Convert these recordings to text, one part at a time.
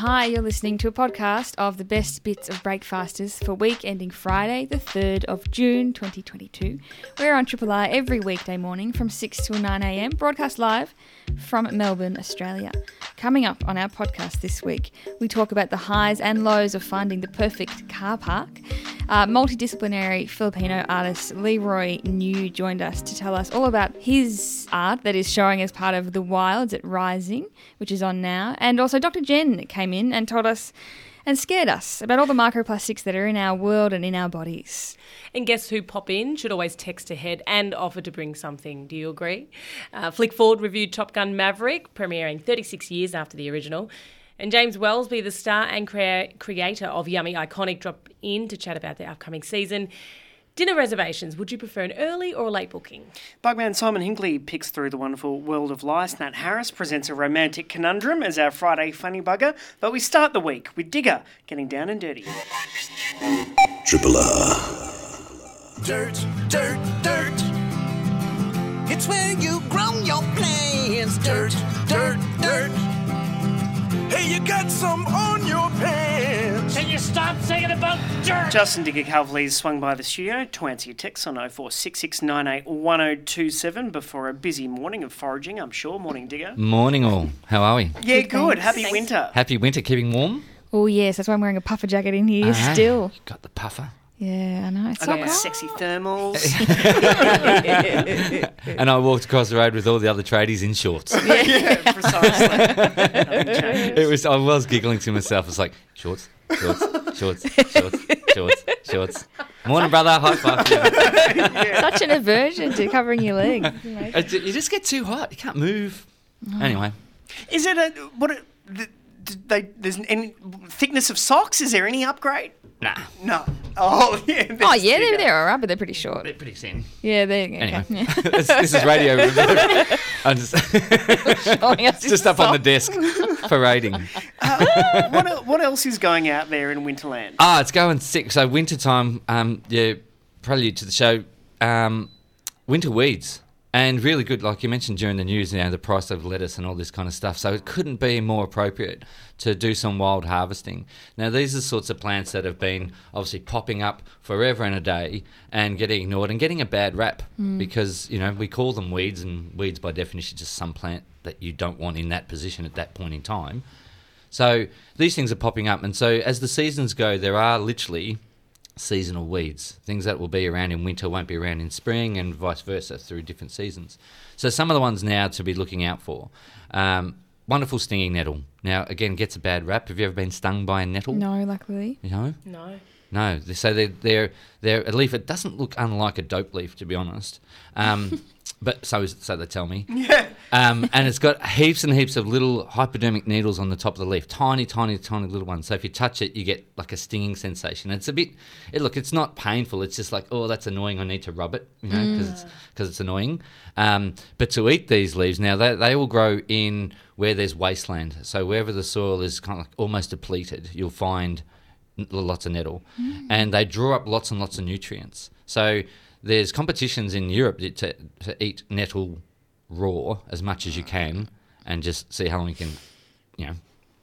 Hi, you're listening to a podcast of the best bits of Breakfasters for week ending Friday, the 3rd of June 2022. We're on Triple R every weekday morning from 6 till 9 a.m., broadcast live from Melbourne, Australia. Coming up on our podcast this week, we talk about the highs and lows of finding the perfect car park. Uh, multidisciplinary Filipino artist Leeroy New joined us to tell us all about his art that is showing as part of The Wilds at Rising, which is on now. And also, Dr. Jen came in and told us and scared us about all the microplastics that are in our world and in our bodies. And guests who pop in should always text ahead and offer to bring something. Do you agree? Uh, Flick Ford reviewed Top Gun Maverick, premiering 36 years after the original. And James Welsby, the star and crea- creator of Yummy Iconic, dropped in to chat about the upcoming season. Dinner reservations, would you prefer an early or a late booking? Bugman Simon Hinkley picks through the wonderful world of lice. Nat Harris presents a romantic conundrum as our Friday funny bugger. But we start the week with Digga getting down and dirty. Triple R. Dirt, dirt, dirt. It's where you grow your plants. Dirt, dirt, dirt. Hey, you got some on your pants. Can you stop singing about dirt? Justin Digga Calverleys swung by the studio to answer your text on 0466981027 before a busy morning of foraging, I'm sure. Morning, Digga. Morning all. How are we? Yeah, Good, good. Happy Thanks. winter. Happy winter, keeping warm? Oh, yes, that's why I'm wearing a puffer jacket in here Ah, still. you Got the puffer. Yeah, I know. It's I so got my cold. sexy thermals. And I walked across the road with all the other tradies in shorts. yeah, precisely. It was I was giggling to myself. It's like shorts, shorts, shorts, shorts, shorts, shorts. Morning, brother. High five. Yeah. Such an aversion to covering your legs. It- You just get too hot. You can't move. Anyway, Is it a what? A, th- th- they there's any thickness of socks? Is there any upgrade? nah. No. Oh yeah. Oh, yeah, they're, Digga. they're all right, but they're pretty short. They're pretty thin. Yeah, they're okay. Anyway, Yeah. this, this is radio. I'm just, Showing us just up on the desk parading. what, el- what else is going out there in Winterland? Ah, it's going sick. So wintertime, um, yeah, prelude to the show, um, winter weeds. And really good, like you mentioned during the news, you know, the price of lettuce and all this kind of stuff. So it couldn't be more appropriate to do some wild harvesting. Now, these are the sorts of plants that have been obviously popping up forever and a day and getting ignored and getting a bad rap hmm. because, you know, we call them weeds, and weeds by definition just some plant that you don't want in that position at that point in time. So these things are popping up, and so as the seasons go, there are literally seasonal weeds. Things that will be around in winter won't be around in spring, and vice versa through different seasons. So some of the ones now to be looking out for. Um, wonderful stinging nettle. Now again, gets a bad rap. Have you ever been stung by a nettle? No, luckily. You know? No. No. So they're they're they're a leaf. It doesn't look unlike a dope leaf, to be honest. Um, but so is, so they tell me. Yeah. Um, and it's got heaps and heaps of little hypodermic needles on the top of the leaf, tiny, tiny, tiny little ones. So if you touch it, you get like a stinging sensation. It's a bit, it, look, it's not painful. It's just like, oh, that's annoying. I need to rub it, you know, because it's because it's annoying. Um, but to eat these leaves now, they they will grow in where there's wasteland. So wherever the soil is kind of like almost depleted, you'll find lots of nettle, and they draw up lots and lots of nutrients. So there's competitions in Europe to, to eat nettle raw as much as you can, and just see how long you can, you know,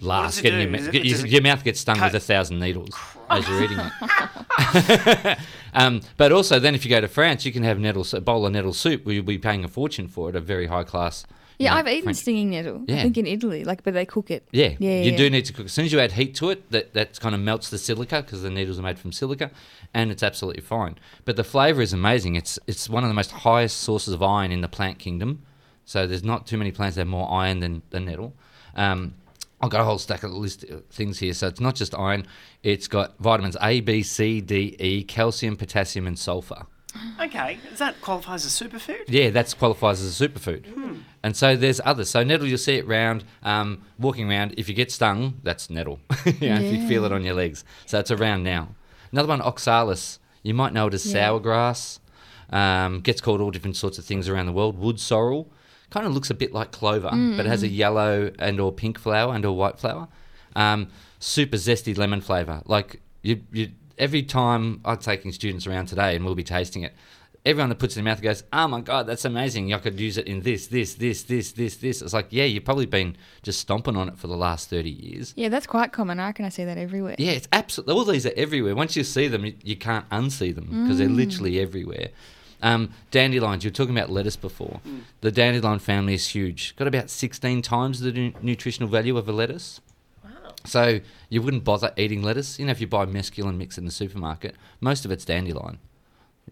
last. Getting your, ma- get, your, your mouth gets stung cut- with a thousand needles as you're eating it. um, but also, then if you go to France, you can have nettle, a bowl of nettle soup where you'll be paying a fortune for it, a very high class. Yeah, I've eaten French- stinging nettle. Yeah. I think in Italy, like, but they cook it. yeah, Yeah, you yeah. do need to cook. As soon as you add heat to it, that that kind of melts the silica because the needles are made from silica, and it's absolutely fine. But the flavour is amazing. It's it's one of the most highest sources of iron in the plant kingdom. So there's not too many plants that have more iron than than nettle. Um, I've got a whole stack of list of things here. So it's not just iron; it's got vitamins A, B, C, D, E, calcium, potassium, and sulfur. Okay. Does that qualify as a superfood? Yeah, that qualifies as a superfood. And so there's others. So nettle, you'll see it round, um, walking around. If you get stung, that's nettle. you know, if you feel it on your legs. So it's around now. Another one, oxalis. You might know it as Yeah. sour grass. Um, gets called all different sorts of things around the world. Wood sorrel. Kind of looks a bit like clover, but it has a yellow and or pink flower and or white flower. Um, super zesty lemon flavour. Like you, you, every time I'm taking students around today, and we'll be tasting it. everyone that puts it in their mouth goes, "Oh my god, that's amazing! I could use it in this, this, this, this, this, this." It's like, yeah, you've probably been just stomping on it for the last thirty years. Yeah, that's quite common. I reckon I see that everywhere. Yeah, it's absolutely all these are everywhere. Once you see them, you, you can't unsee them because they're literally everywhere. Um, dandelions, you were talking about lettuce before. The dandelion family is huge. Got about 16 times the nu- nutritional value of a lettuce. So you wouldn't bother eating lettuce. You know, if you buy mesclun mix in the supermarket, most of it's dandelion.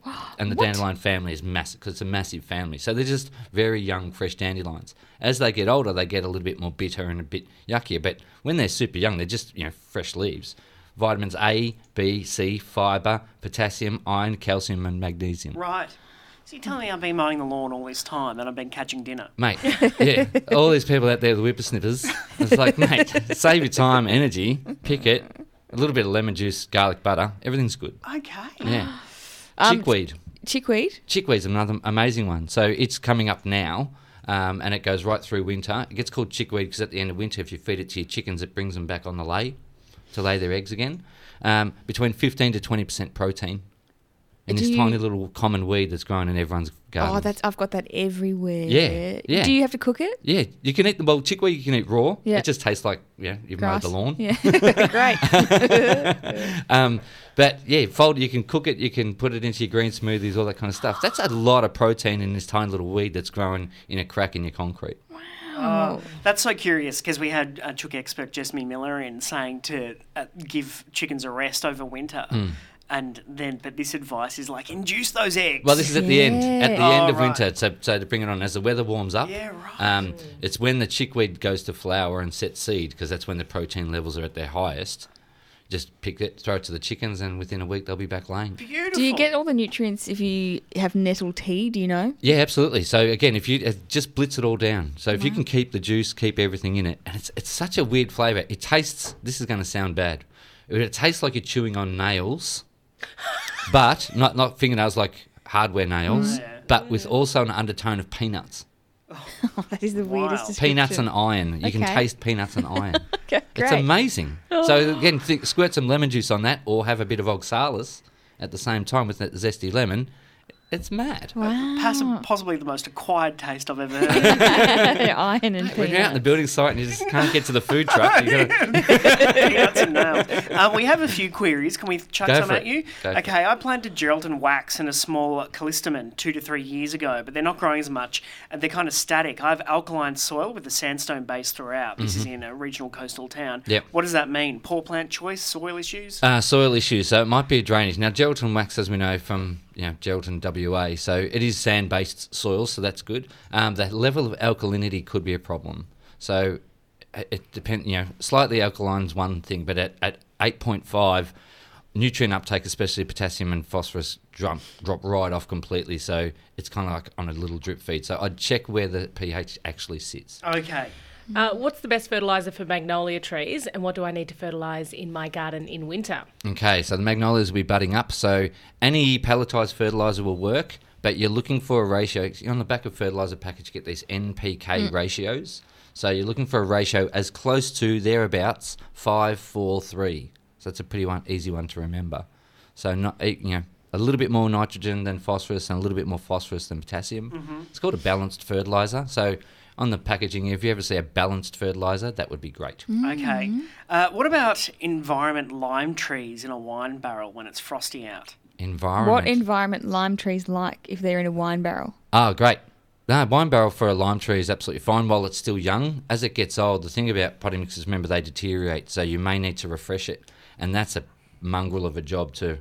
And the What? dandelion family is massive because it's a massive family. So they're just very young, fresh dandelions. As they get older, they get a little bit more bitter and a bit yuckier. But when they're super young, they're just you know fresh leaves. Vitamins A, B, C, fiber, potassium, iron, calcium, and magnesium. Right. So you're telling me I've been mowing the lawn all this time and I've been catching dinner? Mate, yeah, all these people out there, the whippersnippers, it's like, mate, save your time, energy, pick it, a little bit of lemon juice, garlic butter, everything's good. Okay. Yeah. Um, Chickweed. Chickweed. Chickweed's another amazing one. So it's coming up now, um, and it goes right through winter. It gets called chickweed because at the end of winter, if you feed it to your chickens, it brings them back on the lay to lay their eggs again. Um, between 15 to 20% protein in Do this you- tiny little common weed that's growing in everyone's garden. Oh, that's I've got that everywhere. Yeah, yeah. Do you have to cook it? yeah, you can eat the well chickweed. You can eat raw. Yeah. It just tastes like yeah, you've Grass. mowed the lawn. Yeah, great. Um, but yeah, fold. You can cook it. You can put it into your green smoothies, all that kind of stuff. That's a lot of protein in this tiny little weed that's growing in a crack in your concrete. Oh, that's so curious because we had uh, chook expert Jasmine Miller in saying to uh, give chickens a rest over winter. Hmm. And then, but this advice is like induce those eggs. Well, this is at the end. At the Yeah. end Oh, of winter, so, so to bring it on as the weather warms up. Yeah, right. Um, it's when the chickweed goes to flower and set seed because that's when the protein levels are at their highest. Just pick it, throw it to the chickens, and within a week they'll be back laying. beautiful. Do you get all the nutrients if you have nettle tea? Do you know? Yeah, absolutely. So again, if you uh, just blitz it all down, so if you can keep the juice, keep everything in it, and it's it's such a weird flavour. It tastes. This is going to sound bad. It, it tastes like you're chewing on nails, but not not fingernails like hardware nails, mm. Yeah. but with also an undertone of peanuts. Oh, that is the Wow. weirdest description. Peanuts and iron. You can taste peanuts and iron. Okay, It's amazing. Oh. So again, think, squirt some lemon juice on that, or have a bit of oxalis at the same time with that zesty lemon. It's mad. Wow. Possi- possibly the most acquired taste I've ever heard. Iron and When you're out in the building site and you just can't get to the food truck, you gotta, Peanuts and nails. Um, we have a few queries. Can we chuck Go some for at it. you? Go for okay, I planted Geraldton wax and a small callistemon two to three years ago, but they're not growing as much and they're kind of static. I have alkaline soil with a sandstone base throughout. This is in a regional coastal town. Mm-hmm. Yep. What does that mean? Poor plant choice, soil issues? Uh, soil issues, so it might be a drainage. Now, Geraldton wax, as we know from you know Geraldton, WA, so it is sand-based soil, so that's good. Um, the level of alkalinity could be a problem. So it, it depends. You know, slightly alkaline's one thing, but at at eight point five, nutrient uptake, especially potassium and phosphorus, drop drop right off completely. So it's kind of like on a little drip feed. So I'd check where the pH actually sits. okay. Uh, what's the best fertilizer for magnolia trees, and what do I need to fertilize in my garden in winter? Okay, so the magnolias will be budding up. So any pelletized fertilizer will work, but you're looking for a ratio. On the back of fertilizer package, you get these NPK ratios. So you're looking for a ratio as close to thereabouts five, four, three. So that's a pretty one, easy one to remember. So not eh, you know a little bit more nitrogen than phosphorus and a little bit more phosphorus than potassium. It's called a balanced fertilizer. So on the packaging, if you ever see a balanced fertilizer, that would be great. Okay. Uh, what about environment lime trees in a wine barrel when it's frosty out? Environment. What environment lime trees like if they're in a wine barrel? Oh, great. No, wine barrel for a lime tree is absolutely fine while it's still young. As it gets old, the thing about potting mixes, remember, they deteriorate, so you may need to refresh it. And that's a mongrel of a job to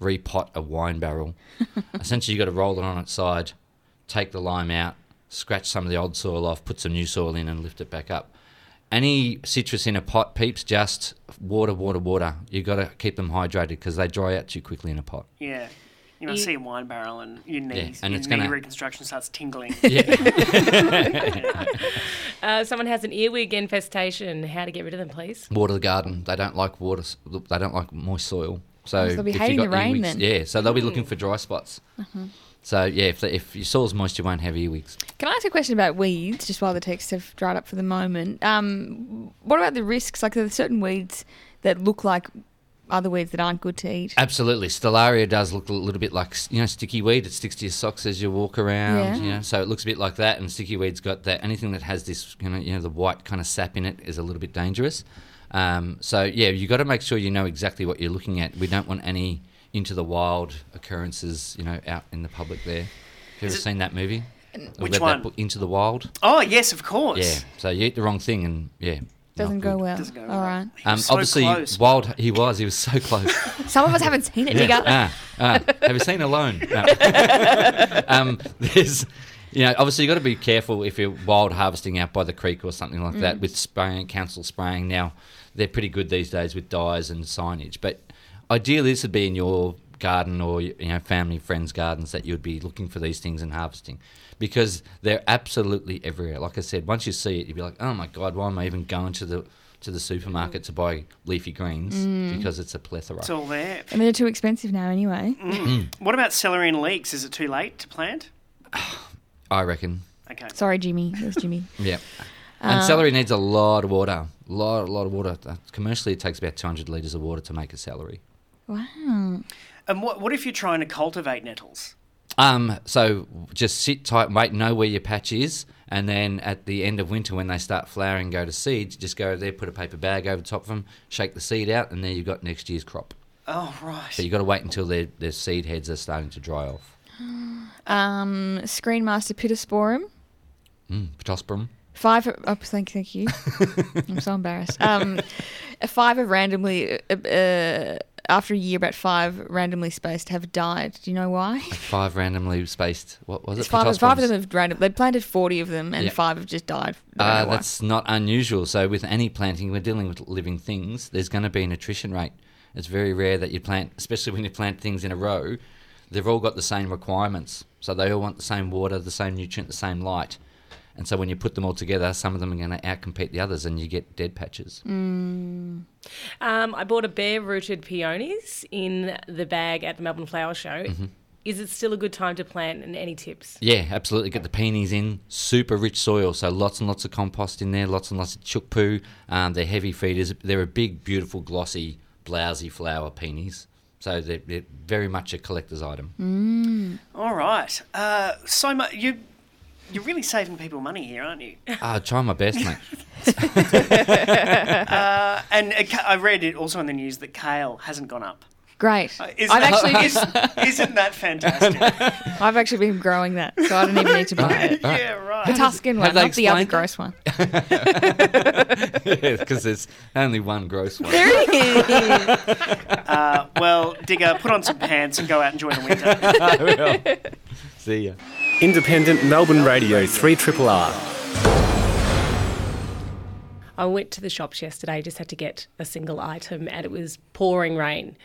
repot a wine barrel. Essentially, you've got to roll it on its side, take the lime out, scratch some of the old soil off, put some new soil in, and lift it back up. Any citrus in a pot, peeps, just water, water, water. You've got to keep them hydrated because they dry out too quickly in a pot. Yeah. You know, You- see a wine barrel and your knees, and your it's knee gonna- reconstruction starts tingling. Uh, someone has an earwig infestation. How to get rid of them, please? water the garden. They don't like water. They don't like moist soil. So so they'll be if you hating got the rain earwigs- then. Yeah, so they'll be looking for dry spots. So yeah, if, the, if your soil's moist, you won't have earwigs. Can I ask a question about weeds, just while the texts have dried up for the moment? Um, what about the risks? Like, there are certain weeds that look like other weeds that aren't good to eat. Absolutely, Stellaria does look a little bit like you know sticky weed. It sticks to your socks as you walk around. Yeah. You know, so it looks a bit like that. And sticky weed's got that. Anything that has this, you know, you know, the white kind of sap in it is a little bit dangerous. Um, so yeah, you have got to make sure you know exactly what you're looking at. We don't want any into the wild occurrences, you know, out in the public there. Have you ever it- seen that movie? Which read one? That book, Into the Wild. Oh yes, of course. Yeah. So you eat the wrong thing, and yeah, Doesn't go well. Doesn't go well. right. He was Um, so obviously, close. wild. He was. He was so close. Some of us haven't seen it, Digga. Ah, ah. Have you seen Alone? No. um, there's, you know, obviously you've got to be careful if you're wild harvesting out by the creek or something like that with spraying, council spraying. Now, they're pretty good these days with dyes and signage, but ideally this would be in your garden or you know family friends gardens that you'd be looking for these things and harvesting because they're absolutely everywhere like i said once you see it you'd be like oh my god why am i even going to the to the supermarket to buy leafy greens mm. because it's a plethora It's all there. And they're too expensive now anyway. Mm. Mm. What about celery and leeks? Is it too late to plant? i reckon Okay. Sorry, Jimmy. There's Jimmy. Yeah. And um, celery needs a lot of water. A lot, a lot of water. Uh, Commercially, it takes about 200 litres of water to make a celery. Wow. And what what if you're trying to cultivate nettles? Um, so just sit tight and wait, know where your patch is, and then at the end of winter, when they start flowering go to seed, just go there, put a paper bag over the top of them, shake the seed out, and there you've got next year's crop. Oh right. So you've got to wait until their, their seed heads are starting to dry off. Um, Screenmaster Pittosporum. Mm, Pittosporum. Five. Oh, thank, thank you. I'm so embarrassed. Um, a five have randomly, uh, uh, after a year, about five randomly spaced have died. Do you know why? Five randomly spaced. What was it? Five, five of them have random. They planted 40 of them, and Yeah. five have just died. Uh, that's not unusual. So with any planting, we're dealing with living things. There's going to be an attrition rate. It's very rare that you plant, especially when you plant things in a row. They've all got the same requirements, so they all want the same water, the same nutrient, the same light. And so when you put them all together, some of them are going to outcompete the others, and you get dead patches. Mm. Um, I bought a bare rooted peonies in the bag at the Melbourne Flower Show. Mm-hmm. Is it still a good time to plant and any tips? Yeah, absolutely. Get the peonies in, super rich soil, so lots and lots of compost in there, lots and lots of chook poo. Um, they're heavy feeders. They're a big, beautiful, glossy, blousy flower peonies. So they're, they're very much a collector's item. All right. Uh, so much you. You're really saving people money here, aren't you? Ah, try my best, mate. And uh, ca- I read it also in the news that kale hasn't gone up. Great. Isn't I've that, actually, is, isn't that fantastic? I've actually been growing that, so I don't even need to buy it. yeah, right. The. Tuscan one, not the other explained gross one. Because there's only one gross one. There it is. Uh, well, Digga, put on some pants and go out and enjoy the winter. See ya. Independent Melbourne Radio 3 Triple R. I went to the shops yesterday, just had to get a single item, and it was pouring rain.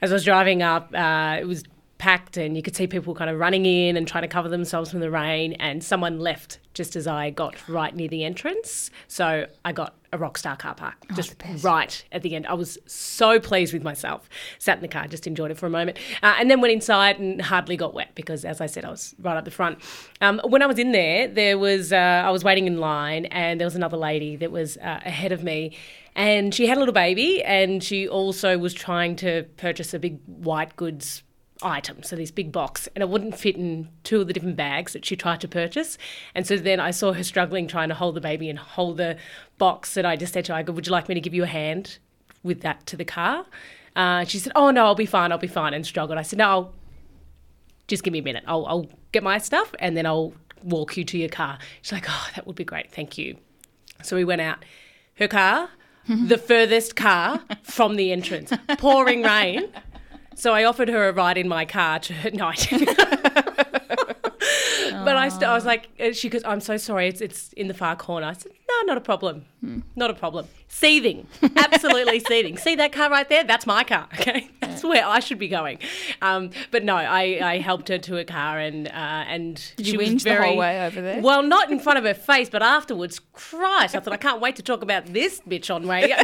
As I was driving up, uh, it was packed, and you could see people kind of running in and trying to cover themselves from the rain. And someone left just as I got right near the entrance. So I got a Rockstar car park just right at the end. I was so pleased with myself. Sat in the car, just enjoyed it for a moment, uh, and then went inside and hardly got wet because, as I said, I was right up the front. Um, when I was in there, there was uh, I was waiting in line, and there was another lady that was uh, ahead of me, and she had a little baby, and she also was trying to purchase a big white goods item, so this big box, and it wouldn't fit in two of the different bags that she tried to purchase. And so then I saw her struggling trying to hold the baby and hold the box, and I just said to her, I go, Would you like me to give you a hand with that to the car? Uh, she said, Oh, no, I'll be fine, I'll be fine, and struggled. I said, No, I'll, just give me a minute. I'll, I'll get my stuff and then I'll walk you to your car. She's like, Oh, that would be great, thank you. So we went out. Her car, the furthest car from the entrance, pouring rain. So I offered her a ride in my car to her night. but I, st- I was like, she goes, I'm so sorry, it's, it's in the far corner. I said, no, not a problem. Not a problem. Seething. Absolutely seething. See that car right there? That's my car. Okay. That's where I should be going. Um, but no, I, I helped her to a car and, uh, and Did she was whinge the very, whole way over there? Well, not in front of her face, but afterwards, Christ, I thought, I can't wait to talk about this bitch on radio.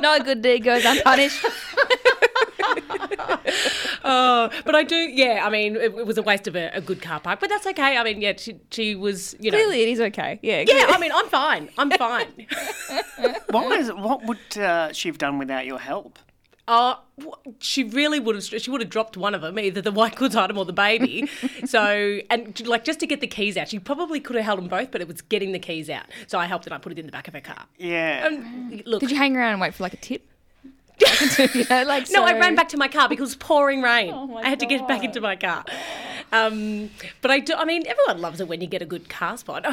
no good deed goes unpunished. Oh, but I do. Yeah, I mean, it, it was a waste of a, a good car park, but that's okay. I mean, yeah, she, she was, you know. Clearly, it is okay. Yeah. Yeah, I mean, I'm fine. I'm fine. What was what would uh, she have done without your help? Oh, she really would have. She would have dropped one of them, either the white goods item or the baby. so, and like just to get the keys out, she probably could have held them both, but it was getting the keys out. So I helped and I put it in the back of her car. Yeah. Um, look, Did you hang around and wait for like a tip? you know, like no, I ran back to my car because it was pouring rain. Oh I had to get back into my car. Um, but I do. I mean, everyone loves it when you get a good car spot.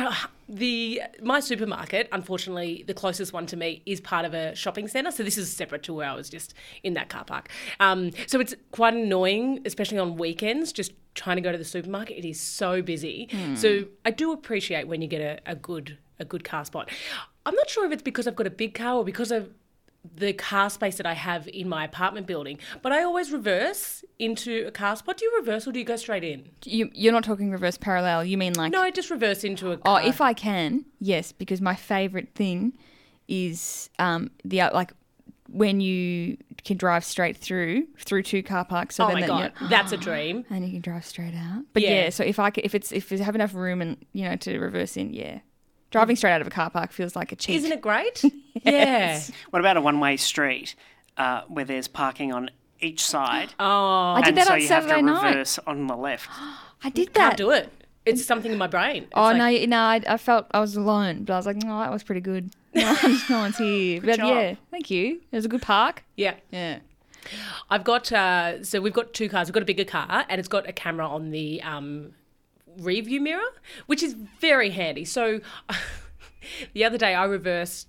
The my supermarket, unfortunately, the closest one to me is part of a shopping centre. So this is separate to where I was just in that car park. Um, so it's quite annoying, especially on weekends, just trying to go to the supermarket. It is so busy. So I do appreciate when you get a, a good a good car spot. I'm not sure if it's because I've got a big car or because of the car space that I have in my apartment building, but I always reverse into a car spot. Do you reverse or do you go straight in? You, you're not talking reverse parallel. You mean like No, I just reverse into a car. Oh, if I can, yes, because my favorite thing is um the uh, like when you can drive straight through through two car parks. So oh then my god, that's a dream. and you can drive straight out. But Yeah. yeah, so if I if it's if you have enough room and you know to reverse in, yeah, driving straight out of a car park feels like a cheat. Isn't it great? Yeah. What about a one-way street uh, where there's parking on each side? Oh, I did and that so on you Saturday have to night. reverse on the left. I did can't that. do it. It's something in my brain. It's Oh like- no, you- no! I, I felt I was alone, but I was like, no, that was pretty good. No one's, no one's here. But job. yeah, thank you. It was a good park. Yeah. Yeah. I've got uh, so we've got two cars. We've got a bigger car and it's got a camera on the um, rear view mirror, which is very handy. So the other day I reversed.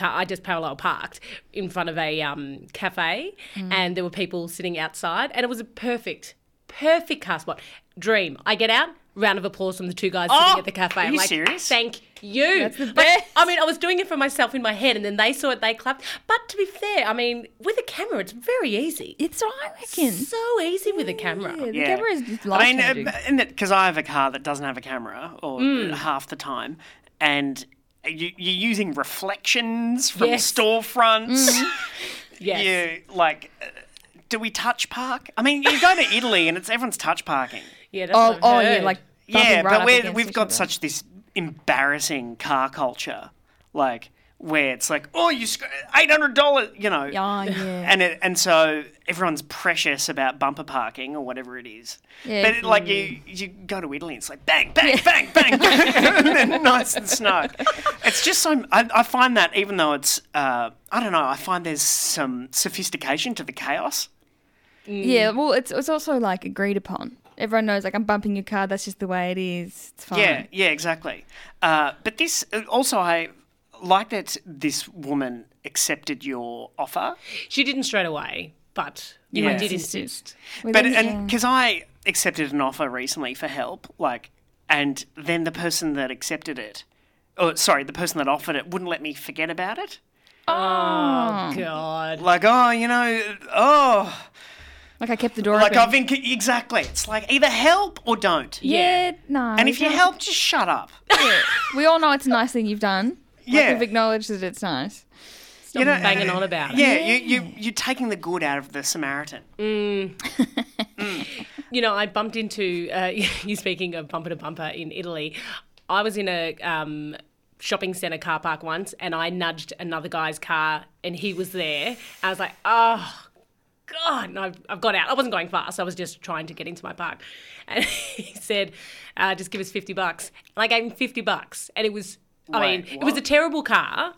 I just parallel parked in front of a um, cafe, and there were people sitting outside, and it was a perfect, perfect car spot. Dream. I get out, round of applause from the two guys Oh, sitting at the cafe. are I'm you like, serious? Thank you. That's the Like. I mean, I was doing it for myself in my head, and then they saw it, they clapped. But to be fair, I mean, with a camera, it's very easy. It's what I reckon. So easy with a camera. Yeah, the Yeah. camera is just life I mean, uh, because I have a car that doesn't have a camera, or Mm. half the time, and you, you're using reflections from Yes. storefronts. Mm. Yes. You like, uh, do we touch park? I mean, you go to Italy and it's everyone's touch parking. Yeah, that's Oh, what I've oh yeah, like Yeah, bumping right but we're, against we've got other. such this embarrassing car culture, like where it's like, oh, you eight hundred dollars, you know, Oh yeah. and it, and so everyone's precious about bumper parking or whatever it is. Yeah. But it, like you, you go to Italy, and it's like bang, bang, bang, bang, and then nice and snug. It's just so. I, I find that even though it's, uh, I don't know, I find there's some sophistication to the chaos. Yeah, well, it's it's also like agreed upon. Everyone knows, like, I'm bumping your car. That's just the way it is. It's fine. Yeah, yeah, exactly. Uh, but this also, I like that this woman accepted your offer. She didn't straight away, but Yeah. I did insist. Well, But and because I accepted an offer recently for help, like, and then the person that accepted it, oh, sorry, the person that offered it wouldn't let me forget about it. Oh, God. Like, oh, you know, oh, like I kept the door like open. I've been exactly. It's like either help or don't. yeah, no. And if you don't- help, just shut up. yeah. we all know it's a nice thing you've done. Like, Yeah. we've acknowledged that it's nice. Stop You know, banging on about it. Yeah, you you you're taking the good out of the Samaritan. You know, I bumped into uh, you speaking of bumper to bumper in Italy. I was in a um, shopping centre car park once, and I nudged another guy's car, and he was there. I was like, oh. God, and I've, I've got out. I wasn't going fast. I was just trying to get into my park. And he said, uh, just give us 50 bucks. And I gave him 50 bucks. And it was, I Wait, mean, it was a terrible car.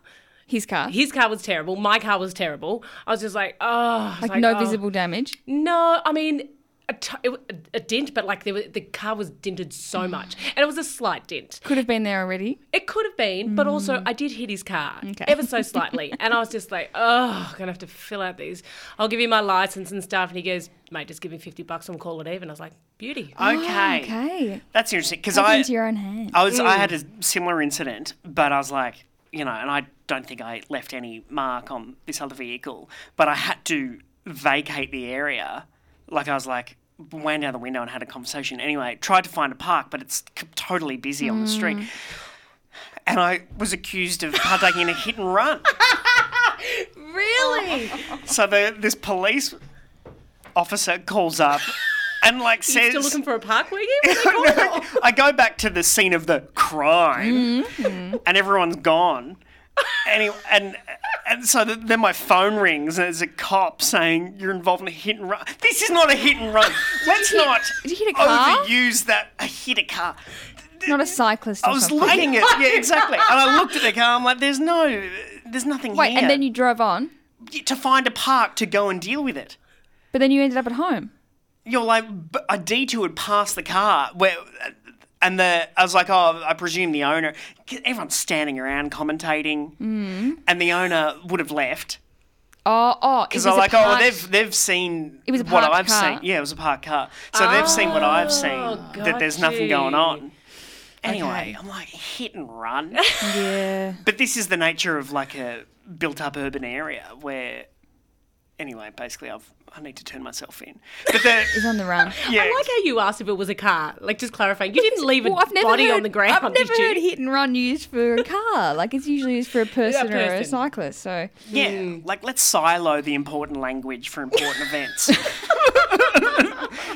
His car. His car was terrible. My car was terrible. I was just like, oh. Was like, no oh. visible damage. No, I mean a, t- it, a dent, but like there were, the car was dented so mm. much, and it was a slight dent. Could have been there already. It could have been, but also mm. I did hit his car Okay. ever so slightly, and I was just like, oh, I'm gonna have to fill out these. I'll give you my license and stuff, and he goes, mate, just give me fifty bucks and call it even. I was like, beauty. Oh, okay, Okay. that's interesting because I into your own hands. I was I mm. had a similar incident, but I was like, you know, and I don't think I left any mark on this other vehicle, but I had to vacate the area. Like I was like went down the window and had a conversation. Anyway, tried to find a park, but it's totally busy on the street. And I was accused of partaking in a hit and run. Really? So the, this police officer calls up and like You says, still looking for a park, were you? What are they called? I go back to the scene of the crime, Mm-hmm. and everyone's gone. Anyway, and and so th- then my phone rings, and there's a cop saying you're involved in a hit and run. This is not a hit and run. Let's not did you hit a car? overuse that. I hit a car. Not a cyclist. I was something. looking at yeah, exactly, and I looked at the car. I'm like, there's no, there's nothing here. Wait, here. and then you drove on, to find a park to go and deal with it. but then you ended up at home. You're like I detoured past the car where, and the I was like, oh, I presume the owner. Everyone's standing around commentating, Mm. and the owner would have left Oh, oh, because I'm like, oh, they've they've seen It was a what I've car. seen. Yeah, it was a parked car, so they've seen what I've seen. Oh, That there's got nothing going on. Anyway, Okay. I'm like hit and run. Yeah. But this is the nature of like a built up urban area where, anyway, basically I've I need to turn myself in. But the He's on the run. yeah, I like how you asked if it was a car. Like, just clarifying. You didn't leave a Well, I've body heard, on the ground, I've did never you? heard hit and run used for a car. Like it's usually used for a person, or a person. cyclist. So yeah, like let's silo the important language for important events.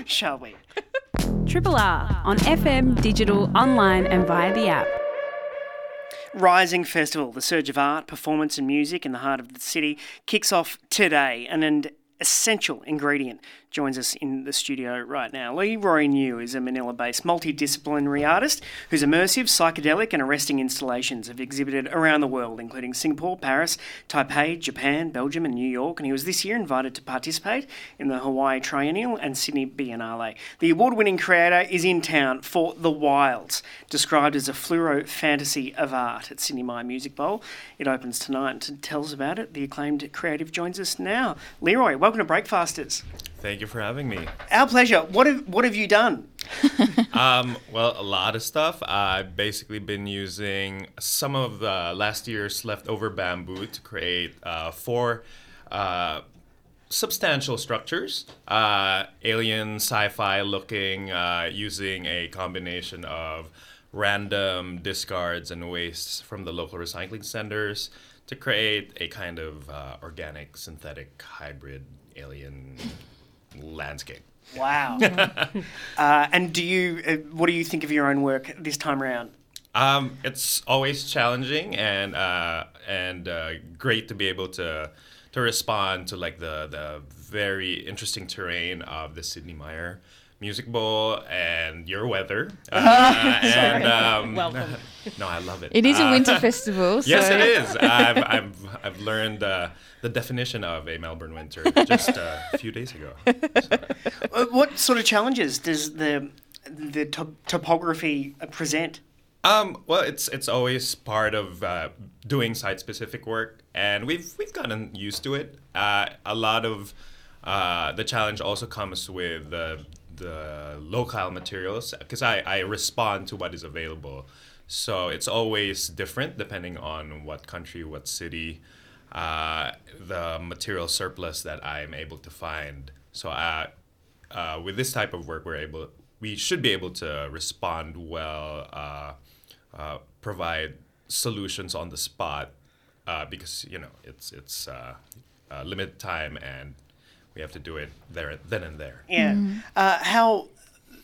Shall we? Triple R on FM, digital, online, and via the app. Rising Festival, the surge of art, performance, and music in the heart of the city, kicks off today, and an essential ingredient joins us in the studio right now. Leeroy New is a Manila based multidisciplinary artist whose immersive, psychedelic, and arresting installations have exhibited around the world, including Singapore, Paris, Taipei, Japan, Belgium, and New York. And he was this year invited to participate in the Hawaii Triennial and Sydney Biennale. The award winning creator is in town for The Wilds, described as a fluoro fantasy of art at Sidney Myer Music Bowl. It opens tonight. And tell us about it, the acclaimed creative joins us now. Leeroy, welcome to Breakfasters. Thank you for having me. Our pleasure. What have what have you done? Um, well, a lot of stuff. I've basically been using some of the last year's leftover bamboo to create uh, four uh, substantial structures. Uh, alien sci-fi looking, uh, using a combination of random discards and wastes from the local recycling centers to create a kind of uh, organic synthetic hybrid alien landscape. Wow. uh, and do you? Uh, what do you think of your own work this time around? Um, it's always challenging and uh, and uh, great to be able to to respond to like the the very interesting terrain of the Sidney Myer Music Bowl and your weather. Uh, and um, Welcome. no, I love it. it is a Uh, winter festival. So Yes, it is. I've, I've, I've learned uh, the definition of a Melbourne winter just uh, a few days ago. Uh, what sort of challenges does the the to- topography uh, present? Um, well, it's it's always part of uh, doing site-specific work, and we've we've gotten used to it. Uh, a lot of uh, the challenge also comes with the the local materials because I, I respond to what is available. So it's always different depending on what country, what city, uh, the material surplus that I'm able to find. So uh, uh, with this type of work, we're able, we should be able to respond well, uh, uh, provide solutions on the spot, uh, because you know it's it's uh, uh, limited time and we have to do it there then and there. Yeah. Uh, how?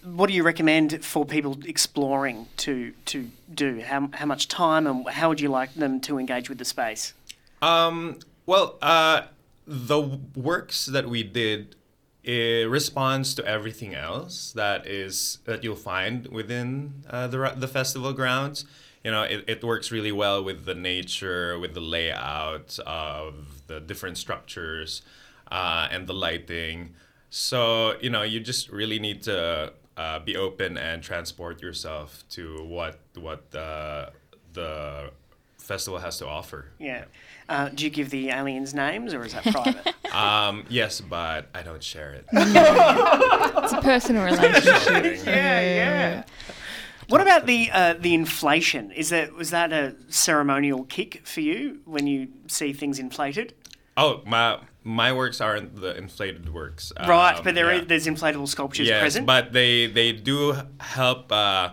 What do you recommend for people exploring to to do? How how much time and how would you like them to engage with the space? Um, well, uh, the works that we did it responds to everything else that is that you'll find within uh, the the festival grounds. You know, it, it works really well with the nature, with the layout of the different structures, uh, and the lighting. So you know, you just really need to uh, be open and transport yourself to what what the the festival has to offer. Yeah. Uh, do you give the aliens names or is that private? Um, yes, but I don't share it. it's a personal relationship. yeah, yeah. What about the uh, the inflation? Is that was that a ceremonial kick for you when you see things inflated? Oh, my my works aren't the inflated works. right, Um, but there yeah. is- there's inflatable sculptures yes, present. but they they do help uh,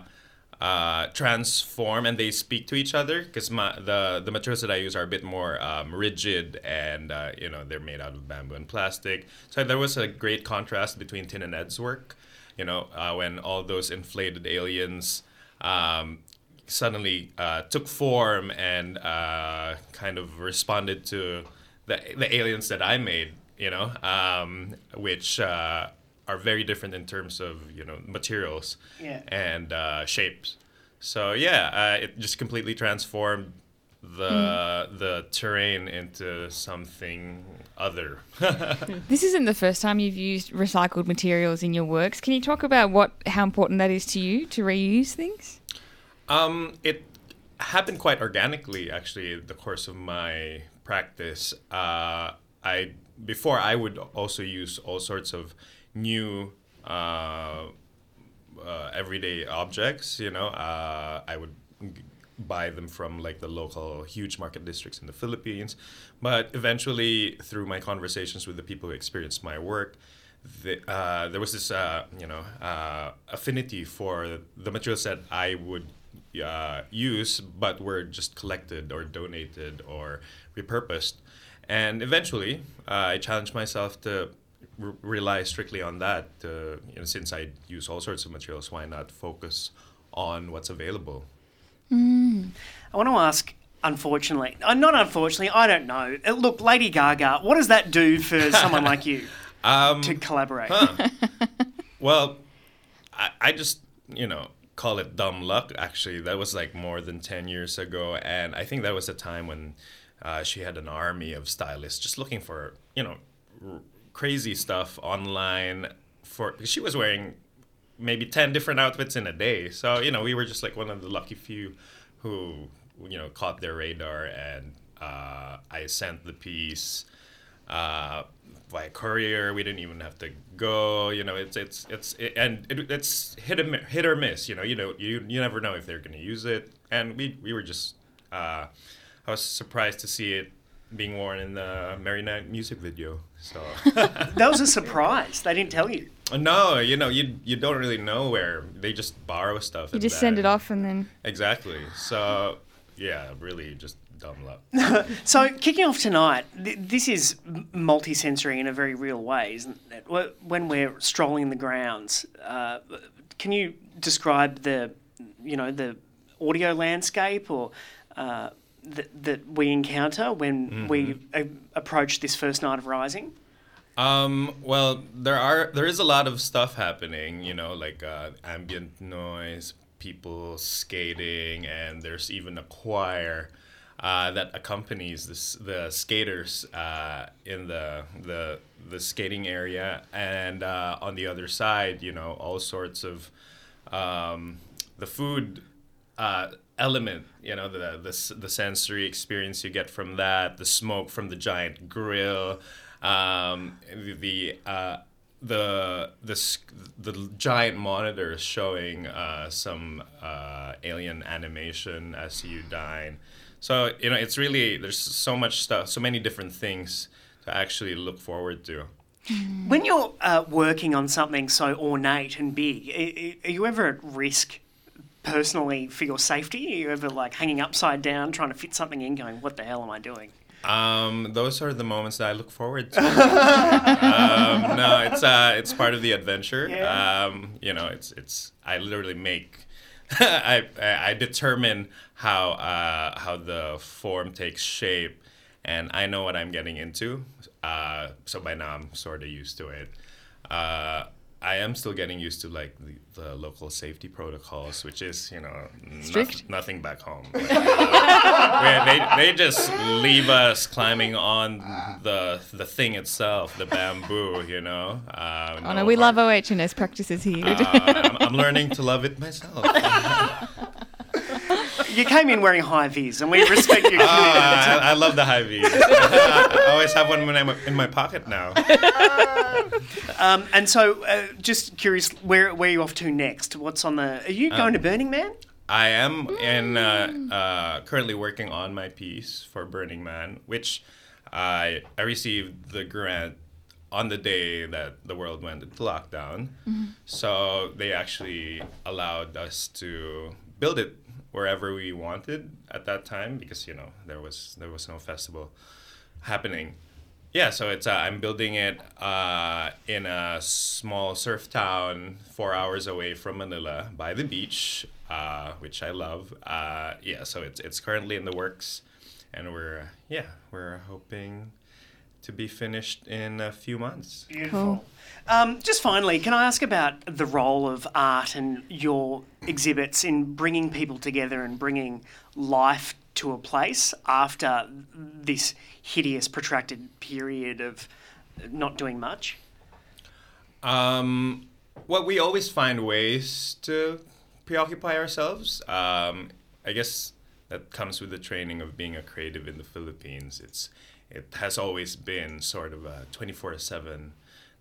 uh, transform and they speak to each other because the the materials that I use are a bit more um, rigid and uh, you know they're made out of bamboo and plastic. So there was a great contrast between Tin and Ed's work. You know, uh, when all those inflated aliens um, suddenly uh, took form and uh, kind of responded to the the aliens that I made. You know, um, which uh, are very different in terms of you know materials Yeah. and uh, shapes. So yeah, uh, it just completely transformed the the terrain into something other. This isn't the first time you've used recycled materials in your works. Can you talk about what how important that is to you to reuse things? Um, it happened quite organically, actually, in the course of my practice. Uh, I before I would also use all sorts of new uh, uh, everyday objects. You know, uh, I would g- buy them from like the local huge market districts in the Philippines. But eventually, through my conversations with the people who experienced my work, the, uh, there was this uh, you know affinity for the materials that I would uh, use, but were just collected or donated or repurposed. And eventually, uh, I challenged myself to r- rely strictly on that. Uh, you know, since I use all sorts of materials, why not focus on what's available? I want to ask. Unfortunately, uh, not unfortunately, I don't know. Uh, look, Lady Gaga, what does that do for someone like you Um, to collaborate? Well, I, I just, you know, call it dumb luck, actually. That was like more than 10 years ago. And I think that was a time when uh, she had an army of stylists just looking for, you know, r- crazy stuff online. For She was wearing maybe 10 different outfits in a day. So, you know, we were just like one of the lucky few who, you know, caught their radar. And uh, I sent the piece uh, by courier. We didn't even have to go. You know, it's it's it's it, and it, it's hit or mi- hit or miss. You know, you know you you never know if they're going to use it. And we we were just uh, I was surprised to see it being worn in the Mary Night music video. So That was a surprise. They didn't tell you. no, you know you you don't really know where they just borrow stuff. You just send it off and then Exactly. So yeah, really just dumb luck. So, kicking off tonight, th- this is multi-sensory in a very real way, isn't it? When we're strolling the grounds, uh, can you describe the, you know, the audio landscape or uh, that that we encounter when we a- approach this first night of Rising? Um, well, there are there is a lot of stuff happening, you know, like uh, ambient noise, people skating, and there's even a choir uh, that accompanies this, the skaters uh, in the the the skating area, and uh, on the other side, you know, all sorts of um, the food uh, element, you know, the, the the sensory experience you get from that, the smoke from the giant grill, um, the the, uh, the the the giant monitors showing some alien animation as you dine. So you know, it's really there's so much stuff, so many different things to actually look forward to. When you're uh, working on something so ornate and big, are you ever at risk personally for your safety? Are you ever like hanging upside down trying to fit something in, going, "What the hell am I doing?" Um, those are the moments that I look forward to. um, no, it's uh, it's part of the adventure. Yeah. Um, you know, it's it's I literally make. I I determine how uh, how the form takes shape, and I know what I'm getting into. Uh, so by now I'm sort of used to it. Uh, I am still getting used to like the, the local safety protocols, which is you know Strict? nothing back home. Like, uh, they, they just leave us climbing on the the thing itself, the bamboo, you know. Uh, Oh no, we love OHS practices here. Uh, I'm, I'm learning to love it myself. You came in wearing high vis, and we respect your commitment. Ah, I, I love the high V's. I always have one when I'm in my pocket now. Um, and so, uh, just curious, where where are you off to next? What's on the? Are you going to Burning Man? I am in uh, uh, currently working on my piece for Burning Man, which I I received the grant on the day that the world went into lockdown. So they actually allowed us to build it wherever we wanted at that time because you know there was there was no festival happening. Yeah, so it's uh, I'm building it uh, in a small surf town four hours away from Manila by the beach, uh, which I love. Uh, yeah, so it's it's currently in the works, and we're yeah we're hoping to be finished in a few months. Beautiful. Um, just finally, can I ask about the role of art and your exhibits in bringing people together and bringing life to a place after this hideous, protracted period of not doing much? Um, well, we always find ways to preoccupy ourselves. Um, I guess that comes with the training of being a creative in the Philippines. It's it has always been sort of a twenty four seven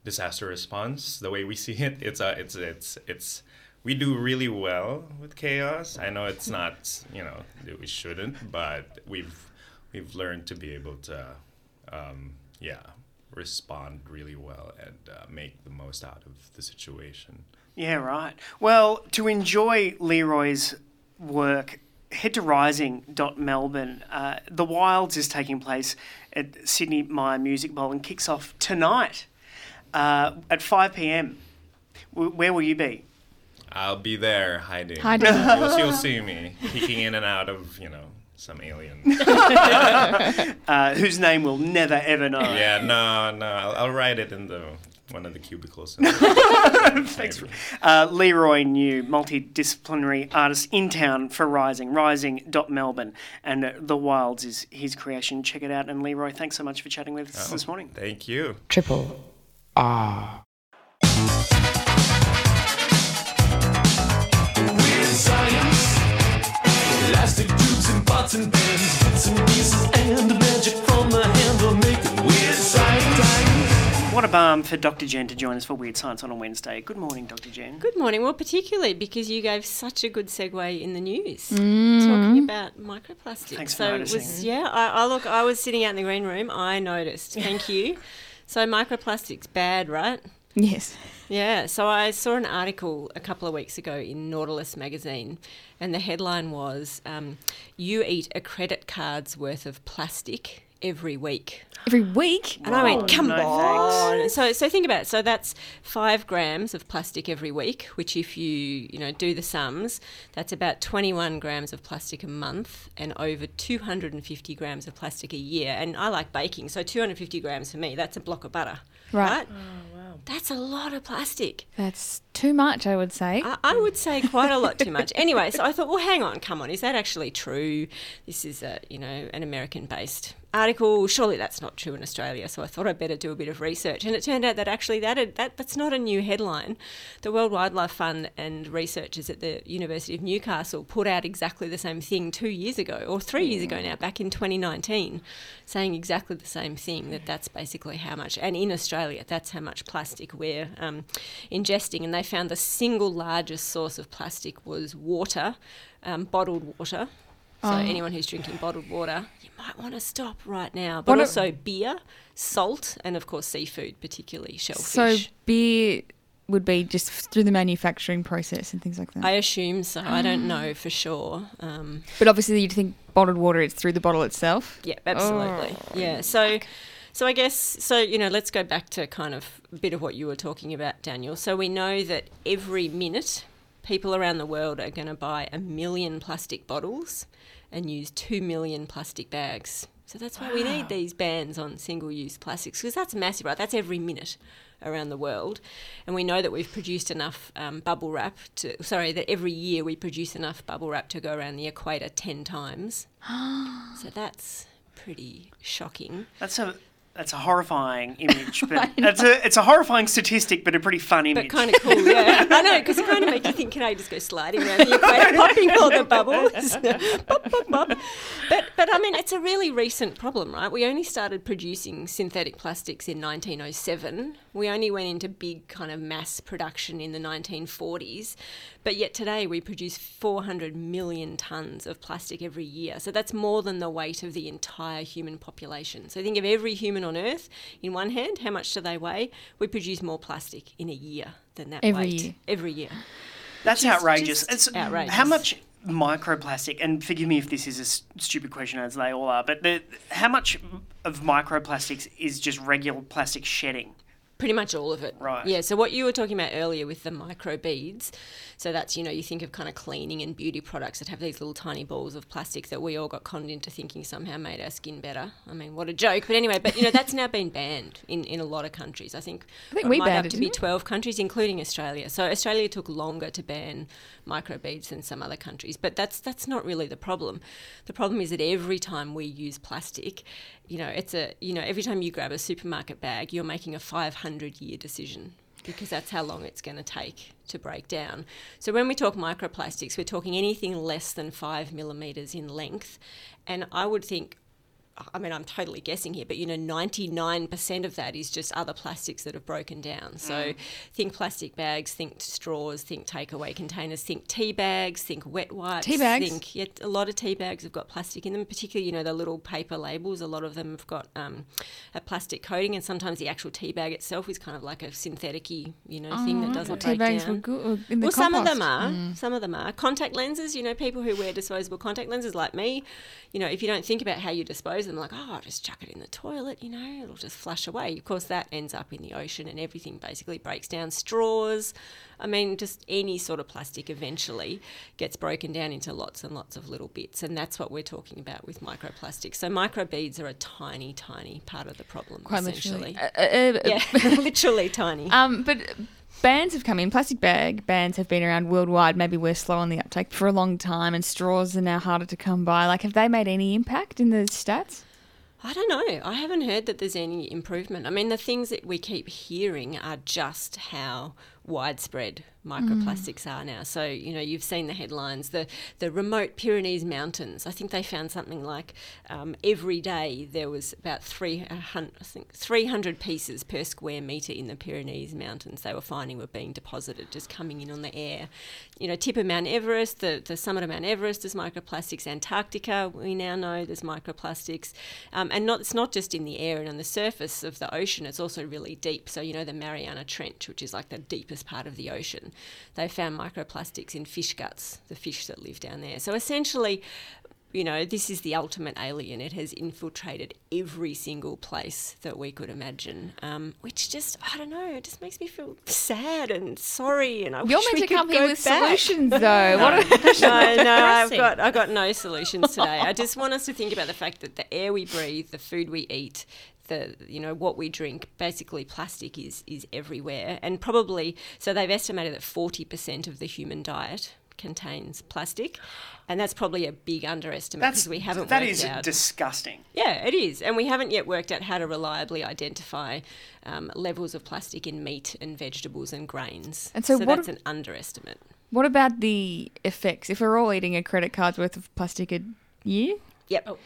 disaster response. The way we see it, it's a it's it's it's we do really well with chaos. I know it's not you know that we shouldn't, but we've we've learned to be able to um, yeah respond really well and uh, make the most out of the situation. Yeah, right. Well, to enjoy Leeroy's work, head to rising.melbourne. Uh, the Wilds is taking place at Sidney Myer Music Bowl and kicks off tonight uh, at 5 pm. W- where will you be? I'll be there hiding. Hiding. you'll, you'll see me peeking in and out of you know some alien. Uh, whose name we'll never ever know. yeah, no, no. I'll, I'll write it in the one of the cubicles. Thanks. Uh, Leeroy New, multidisciplinary artist in town for Rising, rising.melbourne. And uh, The Wilds is his creation. Check it out. And Leeroy, thanks so much for chatting with us Oh, this morning. Thank you. Triple R. Weird science. Elastic tubes and pots and pans, bits and pieces, and the magic from the handle make weird science. What a balm for Dr. Jen to join us for Weird Science on a Wednesday. Good morning, Dr. Jen. Good morning. Well, particularly because you gave such a good segue in the news, talking about microplastics. Thanks for so it noticing. was yeah. I, I look. I was sitting out in the green room. I noticed. Thank you. So microplastics bad, right? Yes. Yeah, so I saw an article a couple of weeks ago in Nautilus magazine, and the headline was um, You eat a credit card's worth of plastic every week. Every week? And I went, come no on. So, so think about it. So that's five grams of plastic every week, which if you, you know, do the sums, that's about 21 grams of plastic a month and over 250 grams of plastic a year. And I like baking, so 250 grams for me, that's a block of butter. Right. Right? Oh, that's a lot of plastic. That's too much, I would say. I, I would say quite a lot too much. Anyway, so I thought, well, hang on, come on, is that actually true? This is a, you know, an American-based article. Surely that's not true in Australia. So I thought I'd better do a bit of research, and it turned out that actually that that that's not a new headline. The World Wildlife Fund and researchers at the University of Newcastle put out exactly the same thing two years ago, or three years ago now, back in 2019, saying exactly the same thing. That that's basically how much, and in Australia, that's how much plastic we're um, ingesting. And they found the single largest source of plastic was water, um, bottled water. So Oh. anyone who's drinking bottled water, you might want to stop right now. But also beer, salt, and of course seafood, particularly shellfish. So beer would be just through the manufacturing process and things like that. I assume so. I don't know for sure. Um, but obviously, you'd think bottled water, it's through the bottle itself. Yeah, absolutely. Yeah. So so I guess so you know, let's go back to kind of a bit of what you were talking about, Daniel. So we know that every minute people around the world are going to buy a million plastic bottles and use 2 million plastic bags. So that's why we need these bans on single-use plastics because that's massive, right? That's every minute around the world, and we know that we've produced enough um, bubble wrap to. Sorry, that every year we produce enough bubble wrap to go around the equator ten times. so that's pretty shocking. That's a that's a horrifying image, but that's a it's a horrifying statistic, but a pretty fun image. But kind of cool, yeah. I know, because it kind of makes you think, can I just go sliding around the equator, popping all the bubbles? pop, pop, pop. But, but I mean, it's a really recent problem, right? We only started producing synthetic plastics in 1907. We only went into big kind of mass production in the 1940s. But yet today we produce 400 million tonnes of plastic every year. So that's more than the weight of the entire human population. So think of every human on Earth in one hand, how much do they weigh? We produce more plastic in a year than that Every weight. year. Every year. That's Which is outrageous. just It's outrageous. How much microplastic, and forgive me if this is a s- stupid question as they all are, but the, how much of microplastics is just regular plastic shedding? Pretty much all of it. Right. Yeah. So what you were talking about earlier with the micro beads, so that's you know you think of kind of cleaning and beauty products that have these little tiny balls of plastic that we all got conned into thinking somehow made our skin better. I mean, what a joke! But anyway, but you know that's now been banned in, in a lot of countries. I think, I think we might banned have it, to be twelve countries, including Australia. So Australia took longer to ban micro beads than some other countries. But that's that's not really the problem. The problem is that every time we use plastic, you know, it's a you know every time you grab a supermarket bag, you're making a 500 year decision because that's how long it's going to take to break down. So when we talk microplastics, we're talking anything less than five millimeters in length, and I would think. I mean, I'm totally guessing here, but you know, 99% of that is just other plastics that have broken down. So Mm. think plastic bags, think straws, think takeaway containers, think tea bags, think wet wipes. Tea bags? Think, yeah, a lot of tea bags have got plastic in them, particularly, you know, the little paper labels. A lot of them have got um, a plastic coating, and sometimes the actual tea bag itself is kind of like a synthetic you know, thing that Oh, doesn't break down. were good in the well, some of them are. Mm. Some of them are. Contact lenses, you know, people who wear disposable contact lenses like me, you know, if you don't think about how you dispose them, like, oh, I'll just chuck it in the toilet, you know, it'll just flush away. Of course, that ends up in the ocean and everything basically breaks down. Straws, I mean, just any sort of plastic eventually gets broken down into lots and lots of little bits. And that's what we're talking about with microplastics. So, microbeads are a tiny, tiny part of the problem, Quite essentially. literally. Uh, uh, uh, yeah, literally tiny. Um, but bans have come in. Plastic bag bans have been around worldwide. Maybe we're slow on the uptake for a long time, and straws are now harder to come by. Like, have they made any impact in the stats? I don't know. I haven't heard that there's any improvement. I mean, the things that we keep hearing are just how widespread microplastics are now. So, you know, you've seen the headlines, the, the remote Pyrenees Mountains. I think they found something like um, every day there was about 300, I think 300 pieces per square metre in the Pyrenees Mountains they were finding were being deposited, just coming in on the air. You know, tip of Mount Everest, the, the summit of Mount Everest, there's microplastics. Antarctica, we now know there's microplastics. Um, and not, it's not just in the air and on the surface of the ocean, it's also really deep. So, you know, the Mariana Trench, which is like the deepest part of the ocean, they found microplastics in fish guts, the fish that live down there. So essentially, you know, this is the ultimate alien. It has infiltrated every single place that we could imagine, um, which just, I don't know, it just makes me feel sad and sorry. And I You're wish meant we to could come here with back. solutions, though. What a- no, no, I've got, I've got no solutions today. I just want us to think about the fact that the air we breathe, the food we eat, the you know what we drink basically plastic is is everywhere and probably so they've estimated that 40% of the human diet contains plastic and that's probably a big underestimate because we haven't that worked is out disgusting. yeah, it is. And we haven't yet worked out how to reliably identify um, levels of plastic in meat and vegetables and grains. And so what that's ab- an underestimate. What about the effects? If we're all eating a credit card's worth of plastic a year, Yep.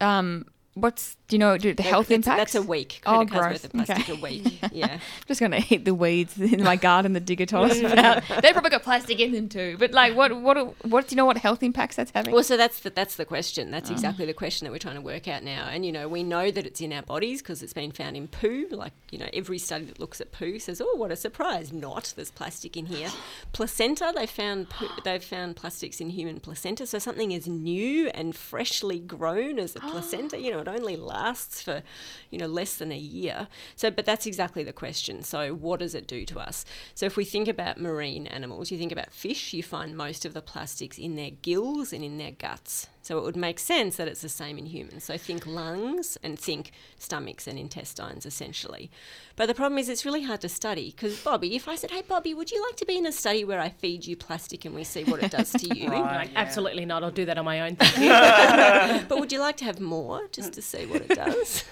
um, what's do you know do the health impacts? that's a week. Oh, Credit gross. plastic okay. a week. Yeah. just gonna eat the weeds in my garden. The Digga told us about. They probably got plastic in them too. But like, what what what do you know? What health impacts that's having? Well, so that's the, that's the question. That's Oh. exactly the question that we're trying to work out now. And you know, we know that it's in our bodies because it's been found in poo. Like you know, every study that looks at poo says, "Oh, what a surprise! Not there's plastic in here." Placenta, they found poo, they've found plastics in human placenta. So something as new and freshly grown as a placenta. You know, it only lasts for you know less than a year. So, but that's exactly the question. So, what does it do to us? So, if we think about marine animals, you think about fish, you find most of the plastics in their gills and in their guts. So, it would make sense that it's the same in humans. So, think lungs and think stomachs and intestines, essentially. But the problem is, it's really hard to study because, Bobby, if I said, Hey, Bobby, would you like to be in a study where I feed you plastic and we see what it does to you? Like, Absolutely not. I'll do that on my own. but would you like to have more just to see what it does?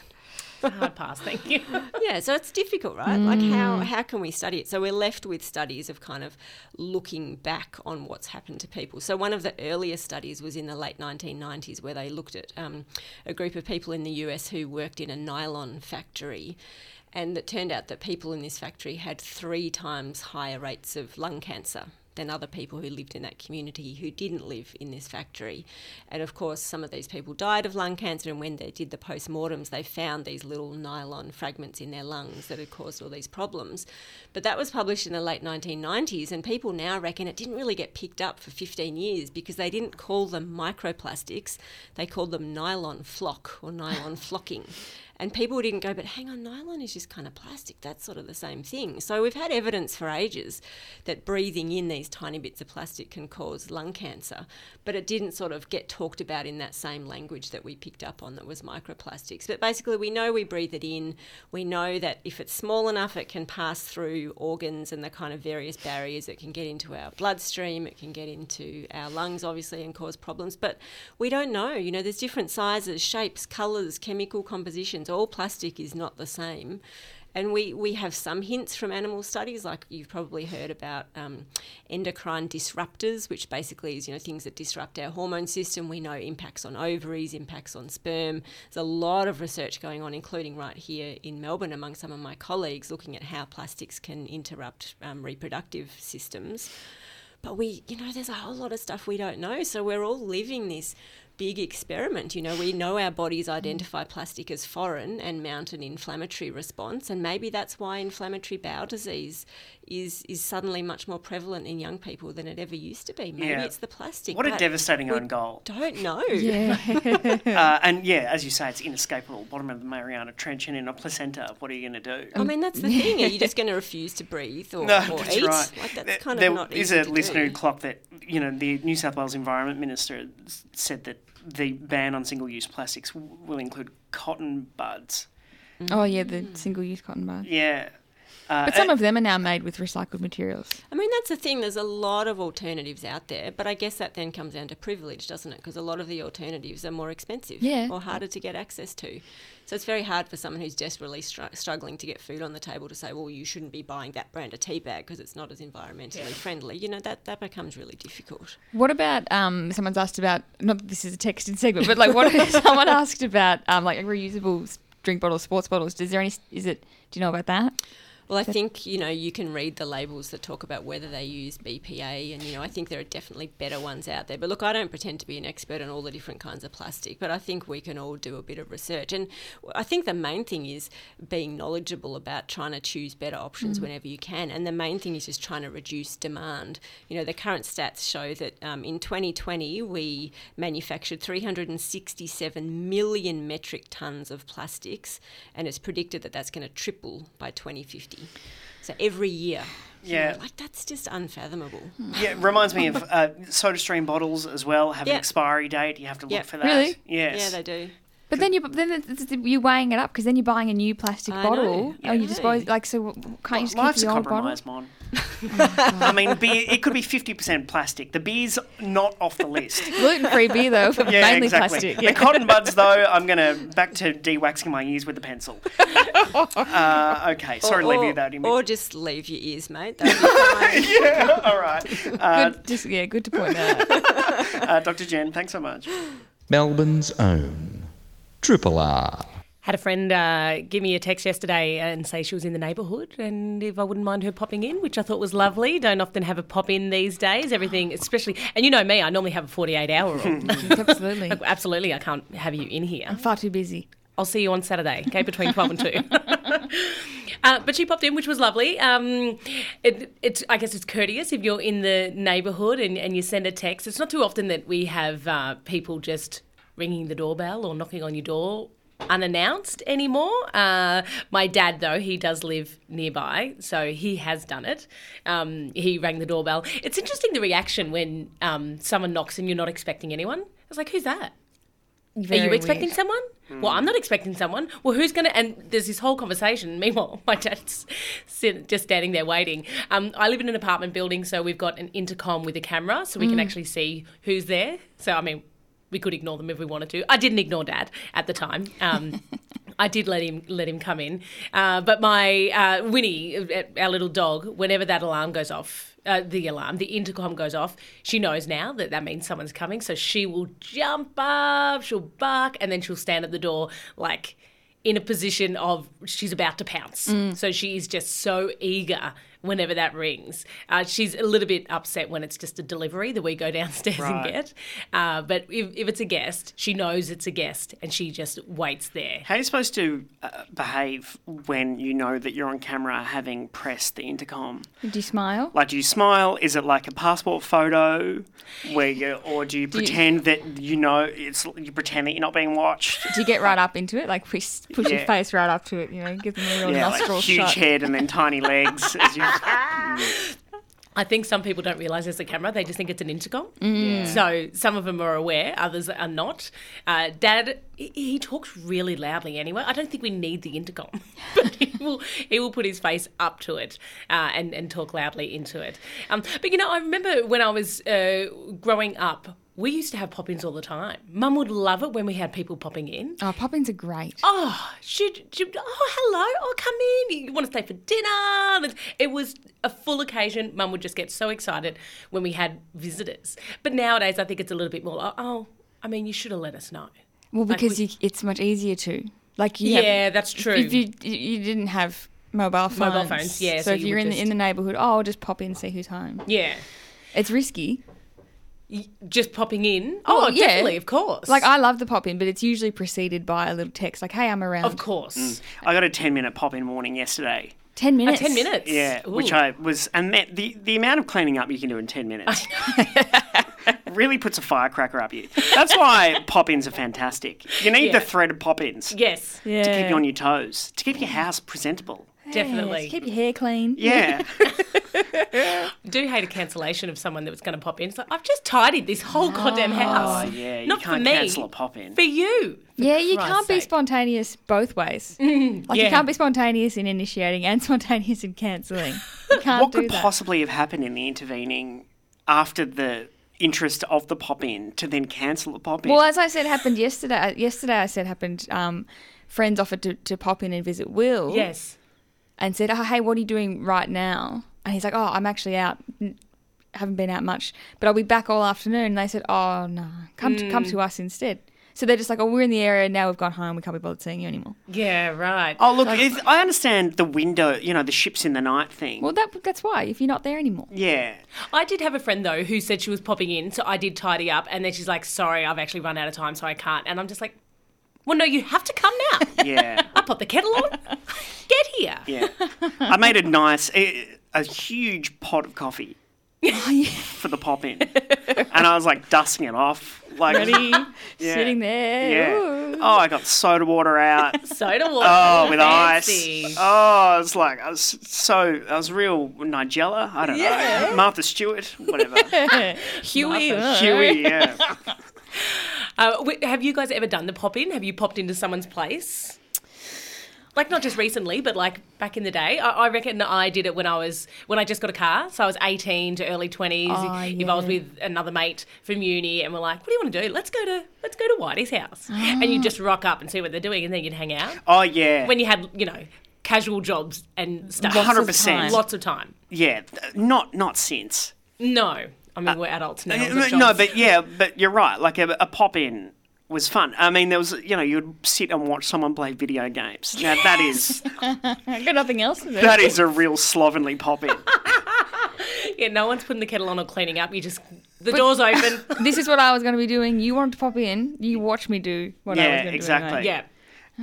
Hard pass, thank you. yeah, so it's difficult, right? Like how Mm. how can we study it? So we're left with studies of kind of looking back on what's happened to people. So one of the earliest studies was in the late 1990s, where they looked at um, a group of people in the US who worked in a nylon factory. And it turned out that people in this factory had three times higher rates of lung cancer than other people who lived in that community who didn't live in this factory. And of course, some of these people died of lung cancer, and when they did the post-mortems, they found these little nylon fragments in their lungs that had caused all these problems. But that was published in the late 1990s, and people now reckon it didn't really get picked up for 15 years because they didn't call them microplastics, they called them nylon flock or nylon flocking. And people didn't go, but hang on, nylon is just kind of plastic. That's sort of the same thing. So we've had evidence for ages that breathing in these tiny bits of plastic can cause lung cancer, but it didn't sort of get talked about in that same language that we picked up on that was microplastics. But basically, we know we breathe it in. We know that if it's small enough, it can pass through organs and the kind of various barriers. It can get into our bloodstream, it can get into our lungs, obviously, and cause problems. But we don't know. You know, there's different sizes, shapes, colours, chemical compositions all plastic is not the same. And we, we have some hints from animal studies, like you've probably heard about um, endocrine disruptors, which basically is you know things that disrupt our hormone system. We know impacts on ovaries, impacts on sperm. There's a lot of research going on, including right here in Melbourne, among some of my colleagues, looking at how plastics can interrupt um, reproductive systems. But we, you know, there's a whole lot of stuff we don't know. So we're all living this big experiment. You know, we know our bodies identify plastic as foreign and mount an inflammatory response, and maybe that's why inflammatory bowel disease is is suddenly much more prevalent in young people than it ever used to be. Maybe Yeah. it's the plastic. What a devastating we own goal. Don't know. uh, and yeah, as you say, it's inescapable. Bottom of the Mariana Trench and in a placenta. What are you going to do? I mean, that's the thing. Are you just going to refuse to breathe or, No, or that's eat? right. Like that's There- kind there of not is easy a to listener do. who clocked that. You know, the New South Wales Environment Minister said that the ban on single-use plastics will include cotton buds. Oh yeah, the hmm. single-use cotton bud. Yeah. Uh, But some uh, of them are now made with recycled materials. I mean, that's the thing. There's a lot of alternatives out there, but I guess that then comes down to privilege, doesn't it? Because a lot of the alternatives are more expensive Yeah. or harder to get access to. So it's very hard for someone who's desperately str- struggling to get food on the table to say, well, you shouldn't be buying that brand of tea bag because it's not as environmentally friendly. You know, that, that becomes really difficult. What about um? Someone's asked about not that this is a texted segment, but like what someone asked about um like reusable drink bottles, sports bottles. Is there any? Is it? Do you know about that? Well, I think, you know, you can read the labels that talk about whether they use BPA, and, you know, I think there are definitely better ones out there. But look, I don't pretend to be an expert on all the different kinds of plastic, but I think we can all do a bit of research. And I think the main thing is being knowledgeable about trying to choose better options Mm. whenever you can. And the main thing is just trying to reduce demand. You know, the current stats show that um, in 2020, we manufactured 367 million metric tons of plastics, and it's predicted that that's going to triple by 2050. So every year. you Yeah. know, like that's just unfathomable. Yeah, it reminds me of uh, SodaStream bottles as well. Have Yeah. an expiry date. You have to look Yeah. for that. Really? Yes. Yeah, they do. But then you then it's, it's- you're weighing it up because then you're buying a new plastic I bottle. know, Oh, you dispose like so. Can't you just keep Life's the a old bottle? compromise, Mon. I mean, beer, it could be 50% plastic. The beer's not off the list. Gluten-free beer though, Yeah, mainly exactly. plastic. The cotton buds, though, I'm going to back to de-waxing my ears with a pencil. Uh, okay, sorry to leave or, you that image. Or just leave your ears, mate. That'd be fine. yeah, all right. Uh, good, just, yeah, good to point that. out. uh, Dr. Jen, thanks so much. Melbourne's own Triple R. Had a friend uh, give me a text yesterday and say she was in the neighbourhood and if I wouldn't mind her popping in, which I thought was lovely. Don't often have a pop in these days. Everything, especially, and you know me, I normally have a 48 hour rule. Absolutely. Like, absolutely, I can't have you in here. I'm far too busy. I'll see you on Saturday, okay, between 12 and 2. uh, but she popped in, which was lovely. Um, it, it's, I guess it's courteous if you're in the neighbourhood and, and you send a text. It's not too often that we have uh, people just ringing the doorbell or knocking on your door unannounced anymore. Uh, my dad, though, he does live nearby, so he has done it. Um, he rang the doorbell. It's interesting the reaction when um, someone knocks and you're not expecting anyone. I was like, who's that? Are you expecting weird. someone? Well, I'm not expecting someone. Well, who's going to? And there's this whole conversation. Meanwhile, my dad's sit, just standing there waiting. Um, I live in an apartment building, so we've got an intercom with a camera, so we can Mm. actually see who's there. So, I mean, we could ignore them if we wanted to. I didn't ignore dad at the time. Um, I did let him let him come in, uh, but my uh, Winnie, our little dog, whenever that alarm goes off, uh, the alarm, the intercom goes off, she knows now that that means someone's coming. So she will jump up, she'll bark, and then she'll stand at the door like in a position of she's about to pounce. Mm. So she is just so eager whenever that rings. Uh, she's a little bit upset when it's just a delivery that we go downstairs Right. and get. Uh, but if, if it's a guest, she knows it's a guest and she just waits there. How are you supposed to uh, behave when you know that you're on camera having pressed the intercom? Do you smile? Like, do you smile? Is it like a passport photo, where you, or do you Do you- pretend that you know it's? You pretend that you're not being watched. Do you get right up into it? Like push, push your face right up to it, you know, give them a real Yeah, like nostril huge shot. head and then tiny legs. As you, I think some people don't realise there's a camera; they just think it's an intercom. Mm. Yeah. So some of them are aware, others are not. Uh, Dad, he, he talks really loudly anyway. I don't think we need the intercom, but he will he will put his face up to it uh, and and talk loudly into it. Um, but you know, I remember when I was uh, growing up. We used to have pop-ins all the time. Mum would love it when we had people popping in. Oh, pop-ins are great. Oh, should, oh hello, oh come in. You want to stay for dinner? It was a full occasion. Mum would just get so excited when we had visitors. But nowadays, I think it's a little bit more. like, Oh, I mean, you should have let us know. Well, Like, because we- you, it's much easier to. Like you have- Yeah, that's true. If you you didn't have mobile phones, Mobile phones, yeah, So, so if you you're in the, in the neighbourhood, oh, I'll just pop in and see who's home. Yeah. It's risky. Just popping in. Oh, yeah. definitely, of course. Like I love the pop in, but it's usually preceded by a little text like, "Hey, I'm around." Of course. Mm. I got a ten minute pop in warning yesterday. Ten minutes. ten minutes. Yeah, which I was, and that, the the amount of cleaning up you can do in ten minutes really puts a firecracker up you. That's why pop ins are fantastic. You need Yeah. the thread of pop ins Yes. to keep you on your toes, to keep your house presentable. Definitely. Yes, keep your hair clean. Yeah, do hate a cancellation of someone that was going to pop in. It's like, I've just tidied this whole goddamn house. oh yeah, you Not for can't me. cancel a pop in. For you. For Yeah, you Christ's can't be sake. spontaneous both ways. like yeah. you can't be spontaneous in initiating and spontaneous in cancelling. You can't What do could that. possibly have happened in the intervening after the interest of the pop in to then cancel the pop in? Well, as I said, happened yesterday. uh, Yesterday, I said happened. Um, friends offered to, to pop in and visit Will. Yes. And said, "Oh, hey, what are you doing right now?" And he's like, "Oh, I'm actually out. Haven't been out much, but I'll be back all afternoon." And they said, "Oh no, come to, come hmm. to us instead." So they're just like, "Oh, we're in the area now. We've gone home. We can't be bothered seeing you anymore." Yeah, right. Oh look, if, I understand the window, you know, the ships in the night thing. Well, that that's why if you're not there anymore. yeah, I did have a friend though who said she was popping in, so I did tidy up, and then she's like, "Sorry, I've actually run out of time, so I can't." And I'm just like, "Well, no, you have to come now. yeah, I put the kettle on. Get here." yeah. I made a nice, a, a huge pot of coffee for the pop in, and I was like dusting it off, like Ready, Yeah. sitting there. Yeah. Ooh. Oh, I got soda water out. Soda water. Oh, with fancy. ice. Oh, it's like I was so I was real Nigella. I don't Yeah. know, Martha Stewart, whatever. Huey. Martha. Huey, yeah. Uh, have you guys ever done the pop in? Have you popped into someone's place? Like not just recently, but like back in the day. I, I reckon I did it when I was when I just got a car. So I was eighteen to early twenties. Oh, If I was with another mate from uni, and we're like, "What do you want to do? Let's go to let's go to Whitey's house." And you just rock up and see what they're doing, and then you'd hang out. Oh yeah. When you had you know casual jobs and stuff, Lots of 100%. time. lots of time. yeah, not not since. No, I mean we're adults now. Uh, no, but yeah, but you're right. Like a, a pop in was fun. I mean, there was you know you'd sit and watch someone play video games. Now that is I've got nothing else to do. that is a real slovenly pop in. yeah, no one's putting the kettle on or cleaning up. You just the door's open. this is what I was going to be doing. You wanted to pop in. You watch me do what I was Yeah, going to exactly. do. Yeah.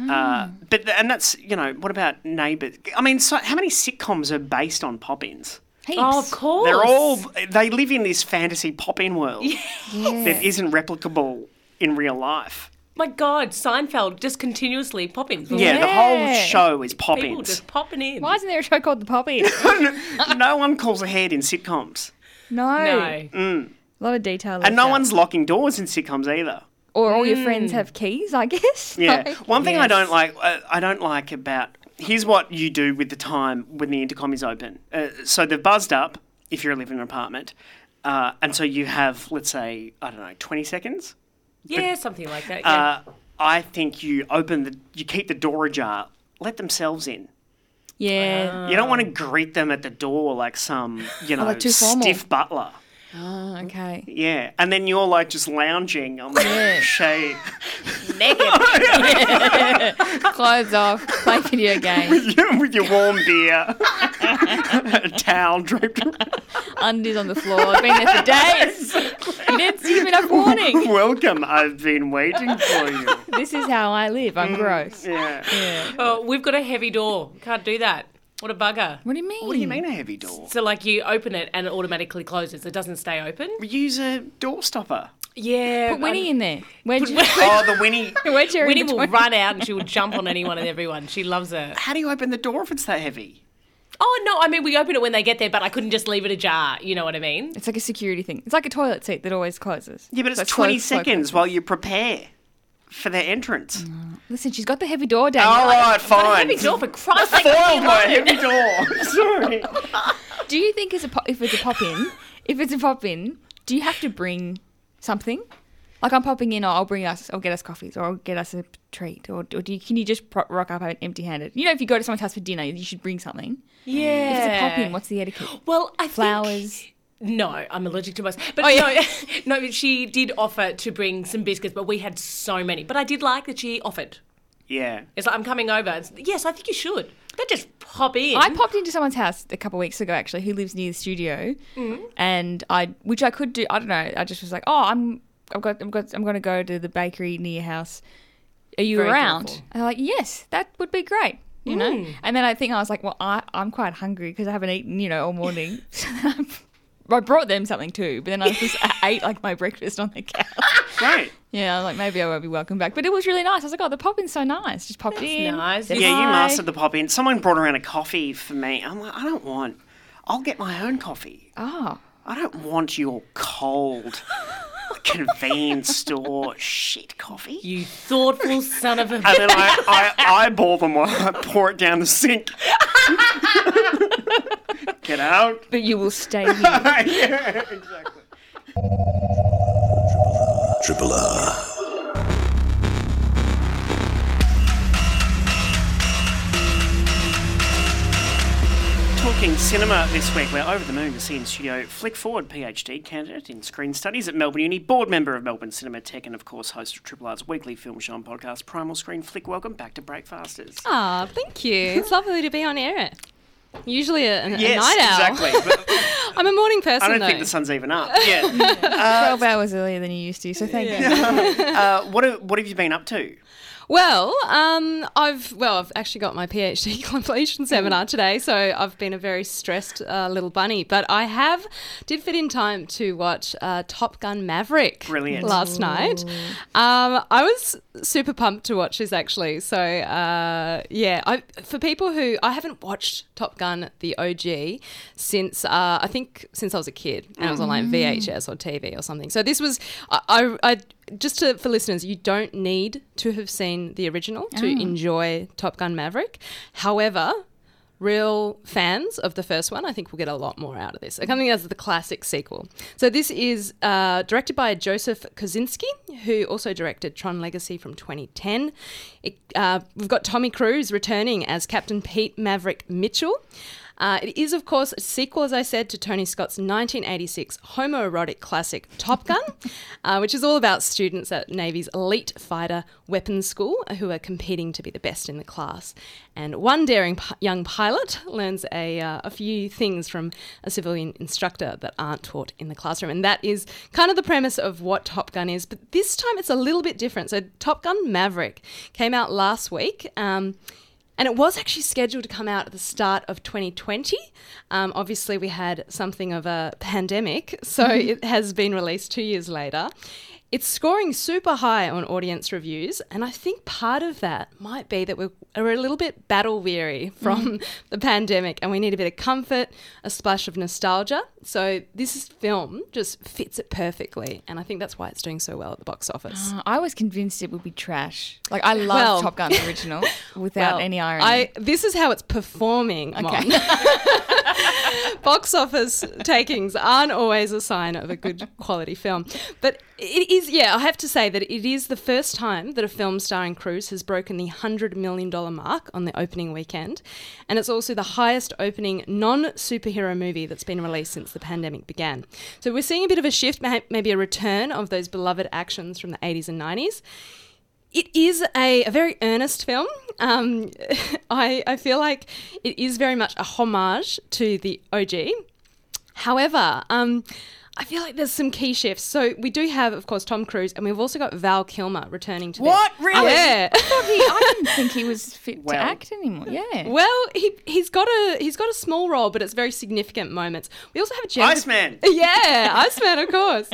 Uh, but th- and that's you know what about neighbours? I mean, so how many sitcoms are based on pop-ins? Heaps. Oh, of course. They're all they live in this fantasy pop-in world Yeah. that isn't replicable in real life. My God, Seinfeld just continuously popping. Yeah, the whole Yeah. show is People pop-ins. just popping in. Why isn't there a show called The Pop In? no one calls ahead in sitcoms, no. No. Mm. A lot of detail. and no out. one's locking doors in sitcoms either. Or all your friends have keys, I guess. Yeah. Like- One thing I don't like, uh, I don't like about here's what you do with the time when the intercom is open. Uh, so they've buzzed up if you're living in an apartment, uh, and so you have let's say I don't know twenty seconds. Yeah, something like that. Yeah. Uh, I think you open the, you keep the door ajar, let themselves in. Yeah. You don't want to greet them at the door like some, you know, Oh, like stiff butler. Oh, okay. Yeah, and then you're like just lounging on the Yeah. shade Naked. Clothes off, play video games. with your, with your warm beer. a towel draped. Undies on the floor. I've been there for days. You didn't give me enough warning. Welcome. I've been waiting for you. This is how I live. I'm mm, gross. Yeah. Yeah. Oh, we've got a heavy door. Can't do that. What a bugger. What do you mean? What do you mean a heavy door? So, like, you open it and it automatically closes. It doesn't stay open. We Use a door stopper. Yeah. Put Winnie in there. Where'd you, Oh, the Winnie. where'd you Winnie will run out and she will jump on anyone and everyone. She loves her. How do you open the door if it's that heavy? Oh no, I mean we open it when they get there, but I couldn't just leave it ajar. You know what I mean? It's like a security thing. It's like a toilet seat that always closes. Yeah, but it's So 20 slow- slow seconds while you prepare for their entrance. Listen, she's got the heavy door down. All oh, right, fine. Heavy door for Christ's sake. Foiled leave by a alone. heavy door. Sorry. Do you think it's a po- if it's a pop in, if it's a pop in, do you have to bring something? Like I'm popping in, or I'll bring us, or get us coffees, or I'll get us a treat, or, or do you, can you just pro- rock up empty-handed? You know, if you go to someone's house for dinner, you should bring something. Yeah. If it's a pop in, what's the etiquette? Well, I Flowers. Think, no, I'm allergic to most. But Oh, yeah. no, no, she did offer to bring some biscuits, but we had so many. But I did like that she offered. Yeah. It's like I'm coming over. It's, yes, I think you should. Don't just pop in. I popped into someone's house a couple of weeks ago, actually, who lives near the studio, and I, which I could do. I don't know. I just was like, oh, I'm, I've got, I've got, I'm going to go to the bakery near your house. Are you Very around? thoughtful. And they're like, yes, that would be great. You know. Mm. And then I think I was like, well, I, I'm quite hungry because I haven't eaten, you know, all morning. so then I, I brought them something too, but then I just I ate like my breakfast on the couch. Great. Yeah, I was like maybe I won't be welcome back, but it was really nice. I was like, oh, the pop in's so nice. Just popped in. nice. said Yeah, you hi. mastered the pop in. Someone brought around a coffee for me. I'm like, I don't want. I'll get my own coffee. Oh, I don't want your cold convenience store shit coffee. You thoughtful son of a. And then I, I eyeball them while I pour it down the sink. Get out. but you will stay here. yeah, exactly. Triple R. Talking cinema this week, we're over the moon to see in studio Flick Ford, PhD candidate in screen studies at Melbourne Uni, board member of Melbourne Cinémathèque, and of course host of Triple R's weekly film show and podcast, Primal Screen. Flick, welcome back to Breakfasters. Ah, thank you. It's lovely to be on air. Usually a, a yes, night owl. exactly. I'm a morning person I don't though. think the sun's even up. Yeah. 12 hours earlier than you used to, so thank you. uh, what, have, what have you been up to? Well, um, I've well, I've actually got my PhD completion seminar today, so I've been a very stressed uh, little bunny. But I have did fit in time to watch uh, Top Gun Maverick Brilliant. last night. Um, I was super pumped to watch this actually. So uh, yeah, I, for people who I haven't watched Top Gun the OG since uh, I think since I was a kid, and it was on like VHS or TV or something. So this was I. I, I just to, for listeners, you don't need to have seen the original to enjoy Top Gun Maverick. However, real fans of the first one, I think, will get a lot more out of this. I'm coming as the classic sequel. So this is uh, directed by Joseph Kosinski, who also directed Tron Legacy from 2010. It, uh, we've got Tommy Cruise returning as Captain Pete Maverick Mitchell. Uh, it is, of course, a sequel, as I said, to Tony Scott's 1986 homoerotic classic Top Gun, uh, which is all about students at Navy's elite fighter weapons school who are competing to be the best in the class. And one daring p- young pilot learns a, uh, a few things from a civilian instructor that aren't taught in the classroom. And that is kind of the premise of what Top Gun is. But this time it's a little bit different. So, Top Gun Maverick came out last week. Um, and it was actually scheduled to come out at the start of 2020. Um, obviously, we had something of a pandemic, so it has been released two years later. It's scoring super high on audience reviews, and I think part of that might be that we're, we're a little bit battle weary from the pandemic and we need a bit of comfort, a splash of nostalgia. So, this film just fits it perfectly, and I think that's why it's doing so well at the box office. Uh, I was convinced it would be trash. Like I love Well- Top Gun original without Well, any irony. I this is how it's performing. Okay. Box office takings aren't always a sign of a good quality film, but it is. Yeah, I have to say that it is the first time that a film starring Cruise has broken the hundred million dollar mark on the opening weekend, and it's also the highest opening non-superhero movie that's been released since the pandemic began. So we're seeing a bit of a shift, maybe a return of those beloved actions from the 80s and 90s it is a, a very earnest film. Um, I, I feel like it is very much a homage to the OG. However, um, I feel like there's some key shifts. So we do have, of course, Tom Cruise, and we've also got Val Kilmer returning to What? this. Really? Yeah. I, thought he, I didn't think he was fit Well. to act anymore. Yeah. Well, he he's got a he's got a small role, but it's very significant moments. We also have Jennifer. Iceman. Yeah, Iceman, of course.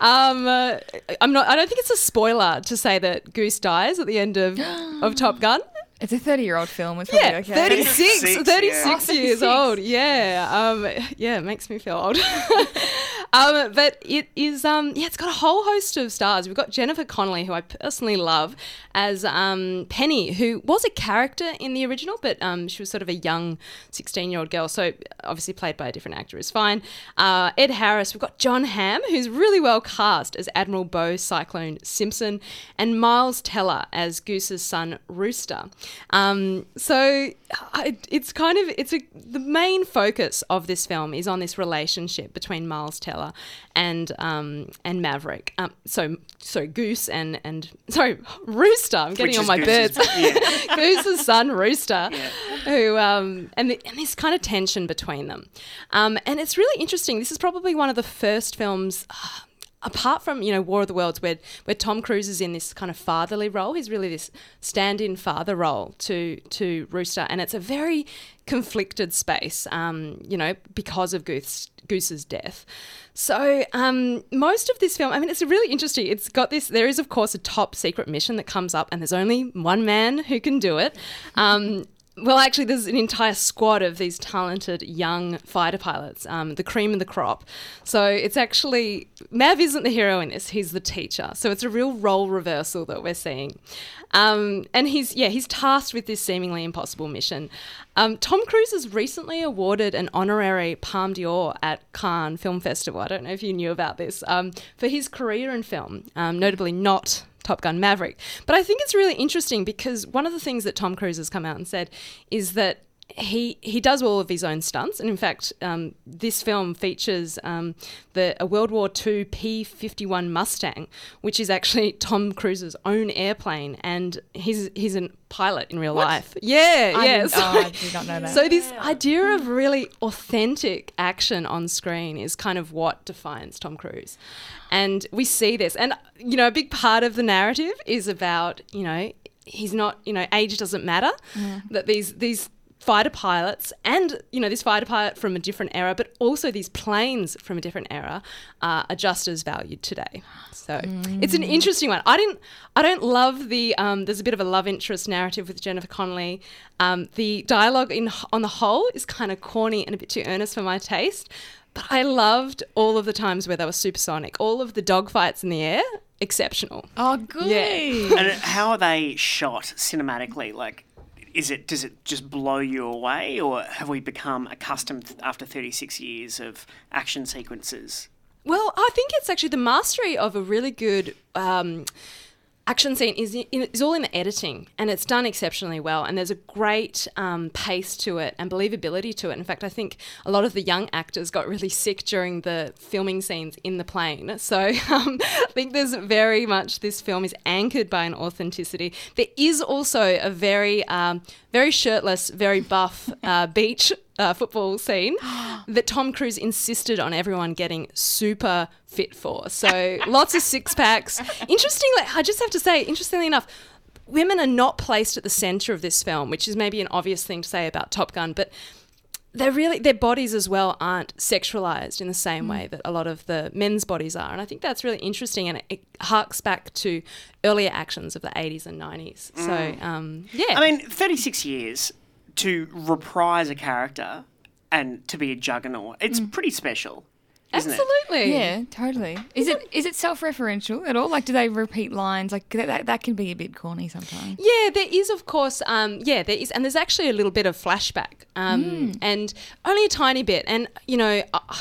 Um, uh, I'm not. I don't think it's a spoiler to say that Goose dies at the end of of Top Gun. It's a 30 year old film. It's probably Yeah, okay. 36, 36, 36 yeah. years 36. old. Yeah, um, yeah, it makes me feel old. um, but it is, um, yeah, it's got a whole host of stars. We've got Jennifer Connelly, who I personally love, as um, Penny, who was a character in the original, but um, she was sort of a young 16 year old girl. So obviously played by a different actor is fine. Uh, Ed Harris, we've got Jon Hamm, who's really well cast as Admiral Beau Cyclone Simpson, and Miles Teller as Goose's son Rooster. Um, so I, it's kind of it's a the main focus of this film is on this relationship between Miles Teller and um, and Maverick. Um, so so Goose and and sorry Rooster. I'm getting Which on my Goose's- birds. yeah. Goose's son Rooster, who um, and the, and this kind of tension between them, um, and it's really interesting. This is probably one of the first films. uh, Apart from you know War of the Worlds, where where Tom Cruise is in this kind of fatherly role, he's really this stand-in father role to to Rooster, and it's a very conflicted space, um, you know, because of Goose Goose's death. So um, most of this film, I mean, it's really interesting. It's got this. There is of course a top secret mission that comes up, and there's only one man who can do it. Um, well, actually, there's an entire squad of these talented young fighter pilots, um, the cream of the crop. So it's actually Mav isn't the hero in this; he's the teacher. So it's a real role reversal that we're seeing. Um, and he's yeah, he's tasked with this seemingly impossible mission. Um, Tom Cruise has recently awarded an honorary Palme d'Or at Cannes Film Festival. I don't know if you knew about this um, for his career in film, um, notably not Top Gun Maverick. But I think it's really interesting because one of the things that Tom Cruise has come out and said is that he he does all of his own stunts, and in fact, um, this film features um, the a World War II P fifty one Mustang, which is actually Tom Cruise's own airplane, and he's he's a pilot in real life. Yeah, I yeah. so- oh, I did not know that. So this idea of really authentic action on screen is kind of what defines Tom Cruise. And we see this. And, you know, a big part of the narrative is about, you know, he's not, you know, age doesn't matter. That these, these, fighter pilots and you know this fighter pilot from a different era but also these planes from a different era uh, are just as valued today so it's an interesting one i didn't i don't love the um, there's a bit of a love interest narrative with jennifer connelly um, the dialogue in on the whole is kind of corny and a bit too earnest for my taste but i loved all of the times where they were supersonic all of the dogfights in the air exceptional Oh, good. Yeah. And how are they shot cinematically? Like, is it does it just blow you away, or have we become accustomed after 36 years of action sequences? Well, I think it's actually the mastery of a really good um, action scene is is all in the editing, and it's done exceptionally well. And there's a great um, pace to it and believability to it. In fact, I think a lot of the young actors got really sick during the filming scenes in the plane. So um, I think there's very much this film is anchored by an authenticity. There is also a very um, very shirtless, very buff uh, beach uh, football scene that Tom Cruise insisted on everyone getting super fit for. So lots of six packs. Interestingly, I just have to say, interestingly enough, women are not placed at the center of this film, which is maybe an obvious thing to say about Top Gun, but they're really their bodies as well aren't sexualized in the same way that a lot of the men's bodies are. And i think that's really interesting and it, it harks back to earlier actions of the 80s and 90s so um, yeah. I mean, 36 years to reprise a character and to be a juggernaut, it's pretty special, isn't it? absolutely Yeah, totally. Is it is it self-referential at all? Like, do they repeat lines? Like that, that, that can be a bit corny sometimes. Yeah, there is, of course. Um, yeah, there is, and there's actually a little bit of flashback, um, and only a tiny bit. And you know, uh,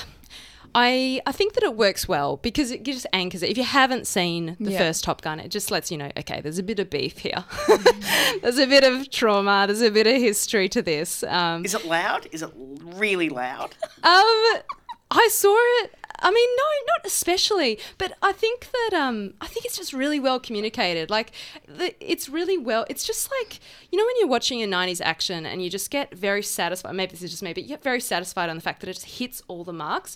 I I think that it works well because it just anchors it. If you haven't seen the Yeah. first Top Gun, it just lets you know, okay, there's a bit of beef here. there's a bit of trauma. There's a bit of history to this. Um, Is it loud? Is it really loud? um, I saw it I mean, no, not especially, but I think that um, I think it's just really well communicated. Like, the, it's really well. It's just like you know when you're watching a '90s action and you just get very satisfied. Maybe this is just me, but you get very satisfied on the fact that it just hits all the marks.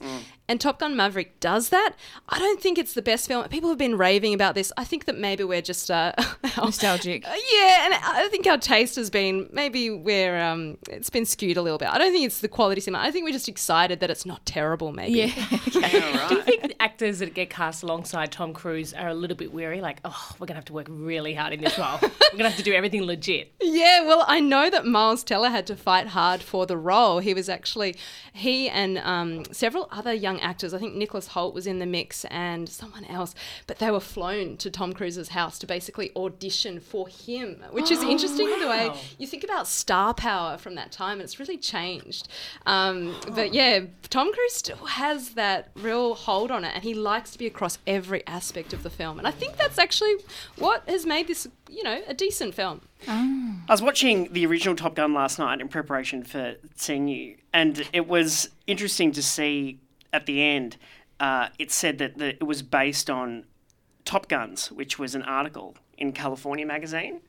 And Top Gun Maverick does that. I don't think it's the best film. People have been raving about this. I think that maybe we're just uh, Nostalgic. yeah, and I think our taste has been maybe we're um, it's been skewed a little bit. I don't think it's the quality cinema. I think we're just excited that it's not terrible. Maybe. Yeah. Do you think actors that get cast alongside Tom Cruise are a little bit weary? Like, oh, we're gonna have to work really hard in this role. we're gonna have to do everything legit. Yeah, well, I know that Miles Teller had to fight hard for the role. He was actually, he and um, several other young actors, I think Nicholas Hoult was in the mix and someone else, but they were flown to Tom Cruise's house to basically audition for him, which is Oh, interesting the way you think about star power from that time, it's really changed. Um, but yeah, Tom Cruise still has that real hold on it, and he likes to be across every aspect of the film. And I think that's actually what has made this, you know, a decent film. I was watching the original Top Gun last night in preparation for seeing you, and it was interesting to see at the end. Uh, it said that the, it was based on Top Guns, which was an article in California magazine,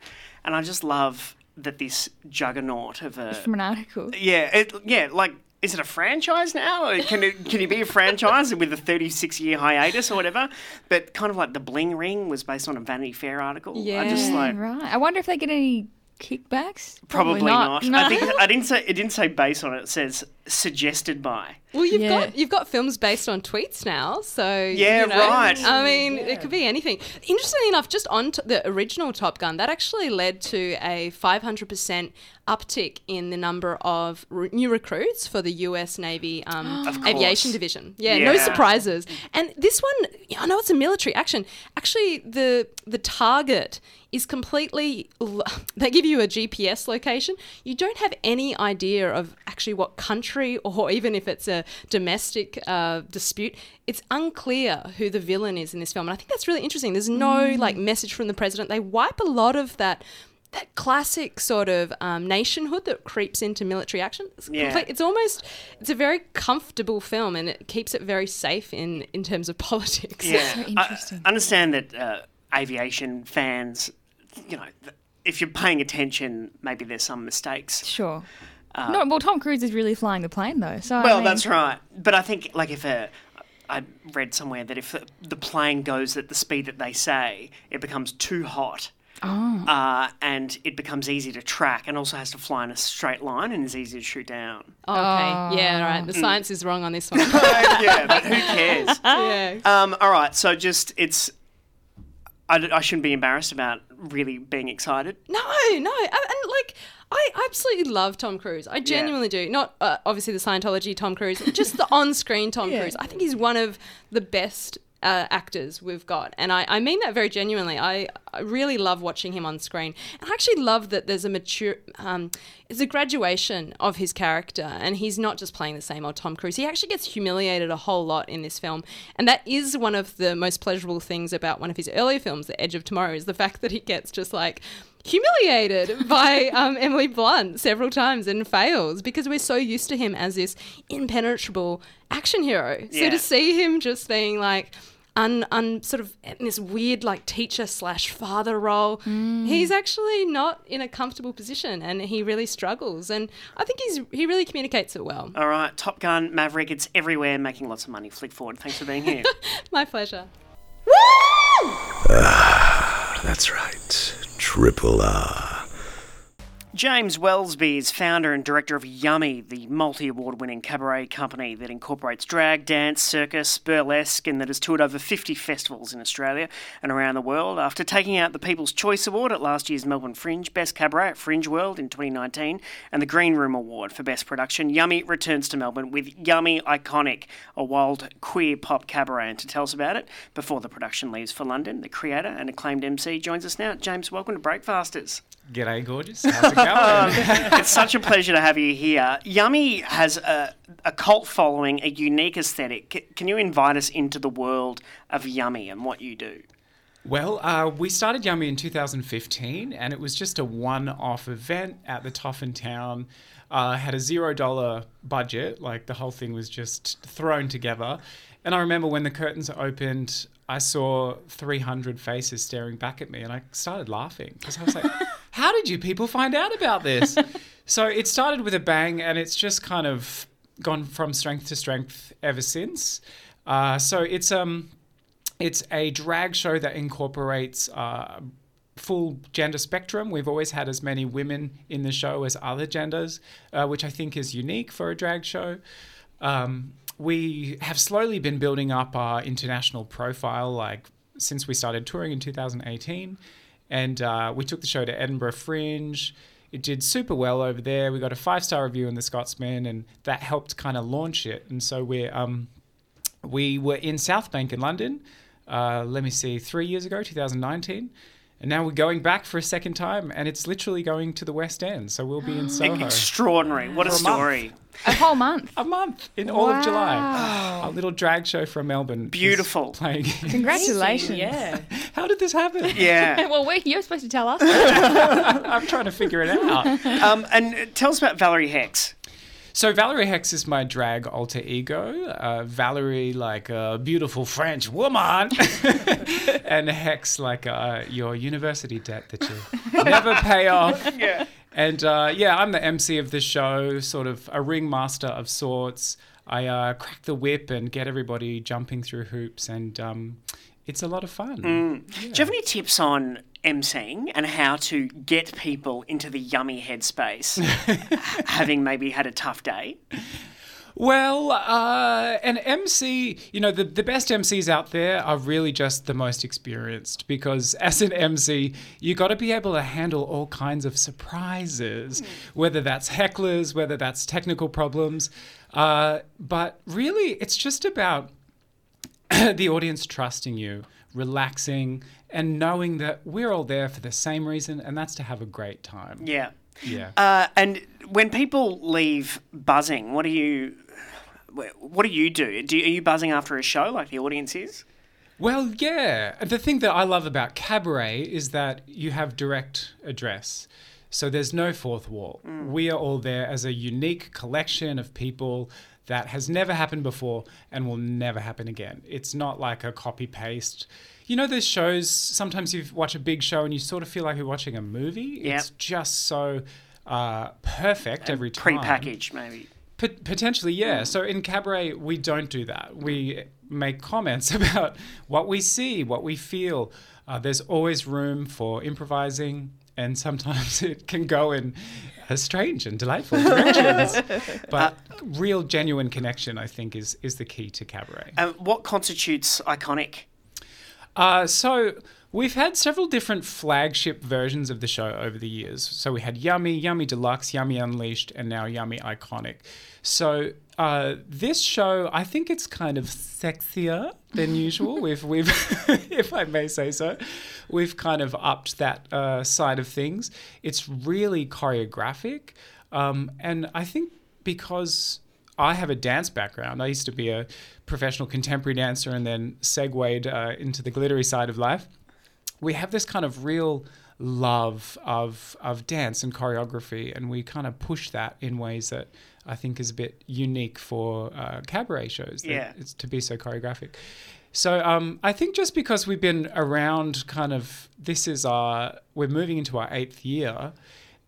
and I just love that this juggernaut of a From an article. yeah, it, yeah, like. Is it a franchise now? Can it can you be a franchise with a 36 year hiatus or whatever? But kind of like the Bling Ring was based on a Vanity Fair article. I just like right. I wonder if they get any kickbacks. Probably, not. No. I think I didn't say it didn't say based on it. It says suggested by. Well, you've Yeah. got you've got films based on tweets now, so Yeah, you know, right. I mean, it could be anything. Interestingly enough, just on t- the original Top Gun, that actually led to a 500% uptick in the number of re- new recruits for the U.S. Navy um, aviation division. Yeah, no surprises. And this one, I know it's a military action. Actually, the the target is completely. They give you a GPS location. You don't have any idea of actually what country or even if it's a domestic uh, dispute. It's unclear who the villain is in this film, and I think that's really interesting. There's no like message from the president. They wipe a lot of that. That classic sort of um, nationhood that creeps into military action. It's, Yeah. complete, it's almost, it's a very comfortable film and it keeps it very safe in, in terms of politics. Yeah, interesting. I understand that uh, aviation fans, you know, if you're paying attention, maybe there's some mistakes. Sure. no, well, Tom Cruise is really flying the plane though. So I Uh, Well, mean- that's right. But I think, like, if a, I read somewhere that if the- the plane goes at the speed that they say, it becomes too hot. Oh. Uh, and it becomes easy to track and also has to fly in a straight line and is easy to shoot down. Okay. Yeah, all right. The science is wrong on this one. yeah, but who cares? yeah. Um, all right, so just it's. I, I shouldn't be embarrassed about really being excited. No, no. And, and like, I absolutely love Tom Cruise. I genuinely do. Not uh, obviously the Scientology Tom Cruise, just the on screen Tom Yeah. Cruise. I think he's one of the best. Uh, actors we've got, and I, I mean that very genuinely. I, I really love watching him on screen, and I actually love that there's a mature, um, it's a graduation of his character, and he's not just playing the same old Tom Cruise. He actually gets humiliated a whole lot in this film, and that is one of the most pleasurable things about one of his earlier films, The Edge of Tomorrow, is the fact that he gets just like humiliated by um, Emily Blunt several times and fails because we're so used to him as this impenetrable action hero. So Yeah. to see him just being like un, un sort of in this weird like teacher slash father role, he's actually not in a comfortable position and he really struggles. And I think he's he really communicates it well. All right, Top Gun, Maverick, it's everywhere, making lots of money. Flick Ford. Thanks for being here. My pleasure. That's right. Triple R. James Welsby is founder and director of Yummy, the multi award winning cabaret company that incorporates drag, dance, circus, burlesque, and that has toured over 50 festivals in Australia and around the world. After taking out the People's Choice Award at last year's Melbourne Fringe, Best Cabaret at Fringe World in 2019, and the Green Room Award for Best Production, Yummy returns to Melbourne with Yummy Iconic, a wild queer pop cabaret. And to tell us about it, before the production leaves for London, the creator and acclaimed MC joins us now. James, welcome to Breakfasters. G'day, gorgeous. How's it going? it's such a pleasure to have you here. Yummy has a, a cult following, a unique aesthetic. C- Can you invite us into the world of Yummy and what you do? well, uh, we started Yummy in 2015, and it was just a one-off event at the Toff in Town. Uh, had a zero dollar budget, like the whole thing was just thrown together, And I remember when the curtains opened, I saw 300 faces staring back at me, and I started laughing because I was like, "How did you people find out about this?" so it started with a bang, and it's just kind of gone from strength to strength ever since. Uh, so it's um, it's a drag show that incorporates uh, full gender spectrum. We've always had as many women in the show as other genders, uh, which I think is unique for a drag show. Um, we have slowly been building up our international profile, like since we started touring in 2018, and uh, we took the show to Edinburgh Fringe. It did super well over there. We got a five star review in the Scotsman, and that helped kind of launch it. And so we're um, we were in South Bank in London. Uh, let me see, three years ago, 2019. And now we're going back for a second time, and it's literally going to the West End. So we'll be in Soho. Extraordinary. What a For a month. story. A whole month. a month in all of July. A little drag show from Melbourne. is Beautiful. Playing. Congratulations. Yeah. How did this happen? Yeah. well, we, you're supposed to tell us. I'm trying to figure it out. um, and uh, tell us about Valerie Hex. So Valerie Hex is my drag alter ego. Uh, Valerie, like a beautiful French woman, and Hex, like uh, your university debt that you never pay off. Yeah. And uh, yeah, I'm the MC of the show, sort of a ringmaster of sorts. I uh, crack the whip and get everybody jumping through hoops, and um, it's a lot of fun. Mm. Do you have any tips on emceeing and how to get people into the yummy headspace, having maybe had a tough day? Well, uh, an MC, you know, the, the best MCs out there are really just the most experienced because as an MC, you got to be able to handle all kinds of surprises, whether that's hecklers, whether that's technical problems. Uh, but really, it's just about the audience trusting you, relaxing, and knowing that we're all there for the same reason, and that's to have a great time. Yeah. Yeah. Uh, and when people leave buzzing, what do you what do you do? Do you, are you buzzing after a show like the audience is? Well, yeah. The thing that I love about cabaret is that you have direct address. So there's no fourth wall. We are all there as a unique collection of people that has never happened before and will never happen again. It's not like a copy paste. You know, there's shows, sometimes you watch a big show and you sort of feel like you're watching a movie. Yep. It's just so uh, perfect every time. Pre-packaged, maybe. Pot- potentially, yeah. So in cabaret, we don't do that. We make comments about what we see, what we feel. Uh, there's always room for improvising, and sometimes it can go in uh, strange and delightful directions. but real, genuine connection, I think, is is the key to cabaret. Um, what constitutes iconic? Uh, so we've had several different flagship versions of the show over the years. So we had Yummy, Yummy Deluxe, Yummy Unleashed, and now Yummy Iconic. So uh, this show, I think it's kind of sexier than usual. we've, we've, if I may say so, we've kind of upped that uh, side of things. It's really choreographic, um, and I think because I have a dance background. I used to be a professional contemporary dancer and then segued uh, into the glittery side of life. We have this kind of real love of of dance and choreography, and we kind of push that in ways that I think is a bit unique for uh, cabaret shows. that Yeah. it's to be so choreographic. So um, I think just because we've been around, kind of, this is our we're moving into our eighth year,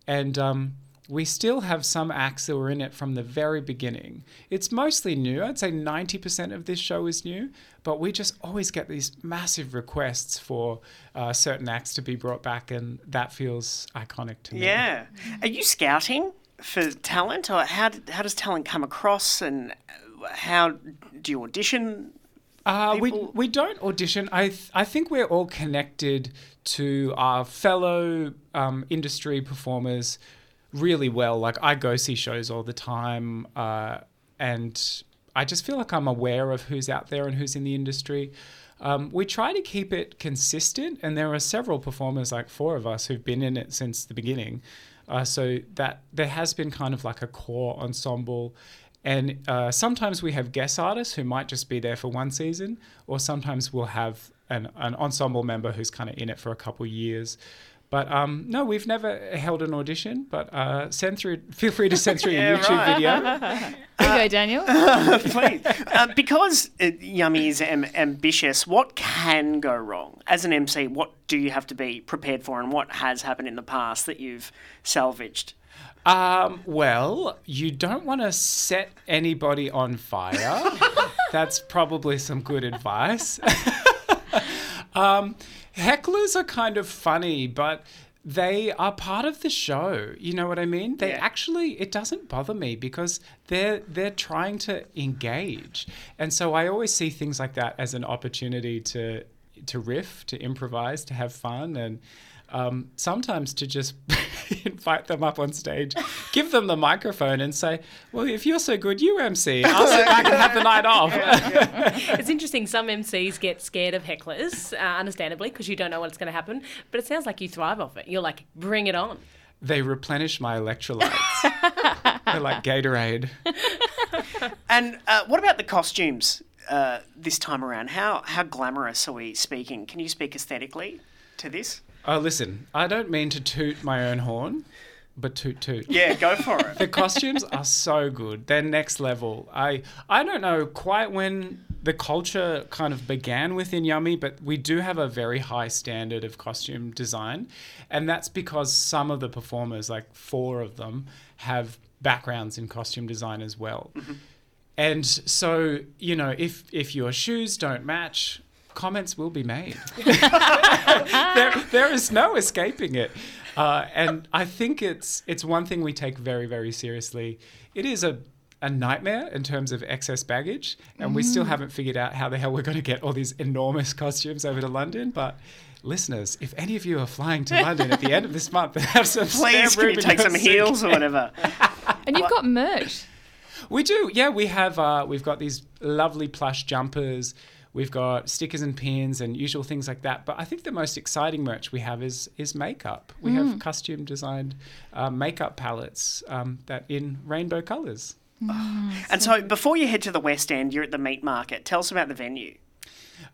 and um, we still have some acts that were in it from the very beginning. It's mostly new. I'd say 90% of this show is new, but we just always get these massive requests for uh, certain acts to be brought back, and that feels iconic to me. Yeah. Are you scouting for talent, or how how does talent come across, and how do you audition? Uh, we, we don't audition. I th- I think we're all connected to our fellow um, industry performers really well. Like I go see shows all the time, uh, and I just feel like I'm aware of who's out there and who's in the industry. Um, we try to keep it consistent, and there are several performers, like four of us, who've been in it since the beginning. Uh, so that there has been kind of like a core ensemble. And uh, sometimes we have guest artists who might just be there for one season, or sometimes we'll have an, an ensemble member who's kind of in it for a couple years. But um, no, we've never held an audition. But uh, send through. Feel free to send through Yeah, your YouTube right. video. There you go, Daniel. Please. Uh, because uh, Yummy is am- ambitious, what can go wrong? As an MC, what do you have to be prepared for, and what has happened in the past that you've salvaged? Um, well, you don't want to set anybody on fire. That's probably some good advice. um, hecklers are kind of funny, but they are part of the show. You know what I mean? They actually it doesn't bother me because they're they're trying to engage. And so I always see things like that as an opportunity to to riff, to improvise, to have fun and um, sometimes to just invite them up on stage, give them the microphone, and say, "Well, if you're so good, you MC. I'll sit back and have the night off." it's interesting. Some MCs get scared of hecklers, uh, understandably, because you don't know what's going to happen. But it sounds like you thrive off it. You're like, bring it on. they replenish my electrolytes. They're like Gatorade. And uh, what about the costumes uh, this time around? How how glamorous are we speaking? Can you speak aesthetically to this? Oh, listen, I don't mean to toot my own horn, but toot toot. Yeah, go for it. the costumes are so good. They're next level. I I don't know quite when the culture kind of began within Yummy, but we do have a very high standard of costume design, and that's because some of the performers, like four of them, have backgrounds in costume design as well. Mm-hmm. And so, you know, if if your shoes don't match, comments will be made. there, there is no escaping it. Uh, and I think it's it's one thing we take very very seriously. It is a a nightmare in terms of excess baggage, and we still Mm. haven't figured out how the hell we're going to get all these enormous costumes over to London. But listeners, if any of you are flying to London at the end of this month have some Please, can you take some heels or whatever? And you've got merch. we do, yeah. We have uh, we've got these lovely plush jumpers. We've got stickers and pins and usual things like that. But I think the most exciting merch we have is is makeup. We have Mm. costume designed uh, makeup palettes um, that in rainbow colours. And so, before you head to the West End, you're at the meat market. Tell us about the venue.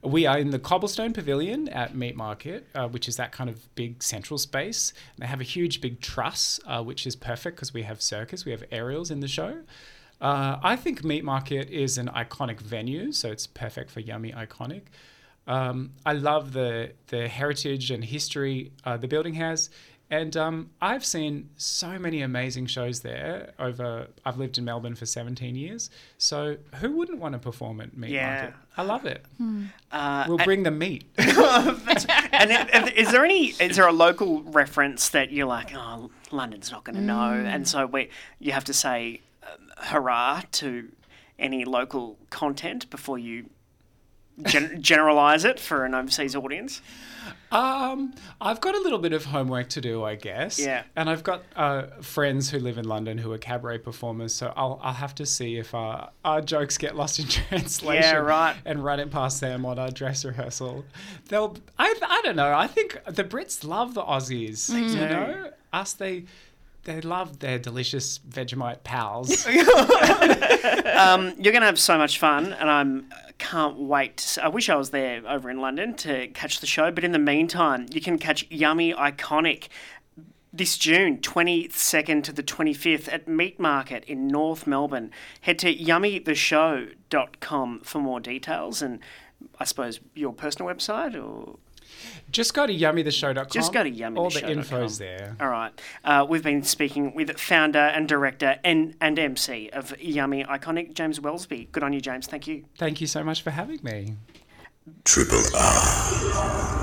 We are in the Cobblestone Pavilion at Meat Market, uh, which is that kind of big central space. They have a huge big truss, uh, which is perfect because we have circus, we have aerials in the show. Uh, I think Meat Market is an iconic venue, so it's perfect for Yummy Iconic. Um, I love the the heritage and history uh, the building has, and um, I've seen so many amazing shows there. Over I've lived in Melbourne for 17 years, so who wouldn't want to perform at Meat Yeah. Market? I love it. Uh, We'll bring the meat. and is there any? Is there a local reference that you're like, oh, London's not going to know, Mm. and so we you have to say hurrah to any local content before you gen- generalize it for an overseas audience? Um, I've got a little bit of homework to do, I guess. Yeah. And I've got uh, friends who live in London who are cabaret performers, so I'll I'll have to see if uh, our jokes get lost in translation. Yeah, right. And run it past them on our dress rehearsal. They'll. I I don't know. I think the Brits love the Aussies. They You know, us they. They love their delicious Vegemite pals. um, you're going to have so much fun, and I'm can't wait. I wish I was there over in London to catch the show. But in the meantime, you can catch Yummy Iconic this June, 22nd to the 25th at Meat Market in North Melbourne. Head to yummytheshow.com for more details and I suppose your personal website or Just go to yummytheshow.com. just go to yummytheshow.com. All the info's there. All right. Uh, we've been speaking with founder and director and, and MC of Yummy Iconic, James Welsby. Good on you, James. Thank you. Thank you so much for having me. Triple R.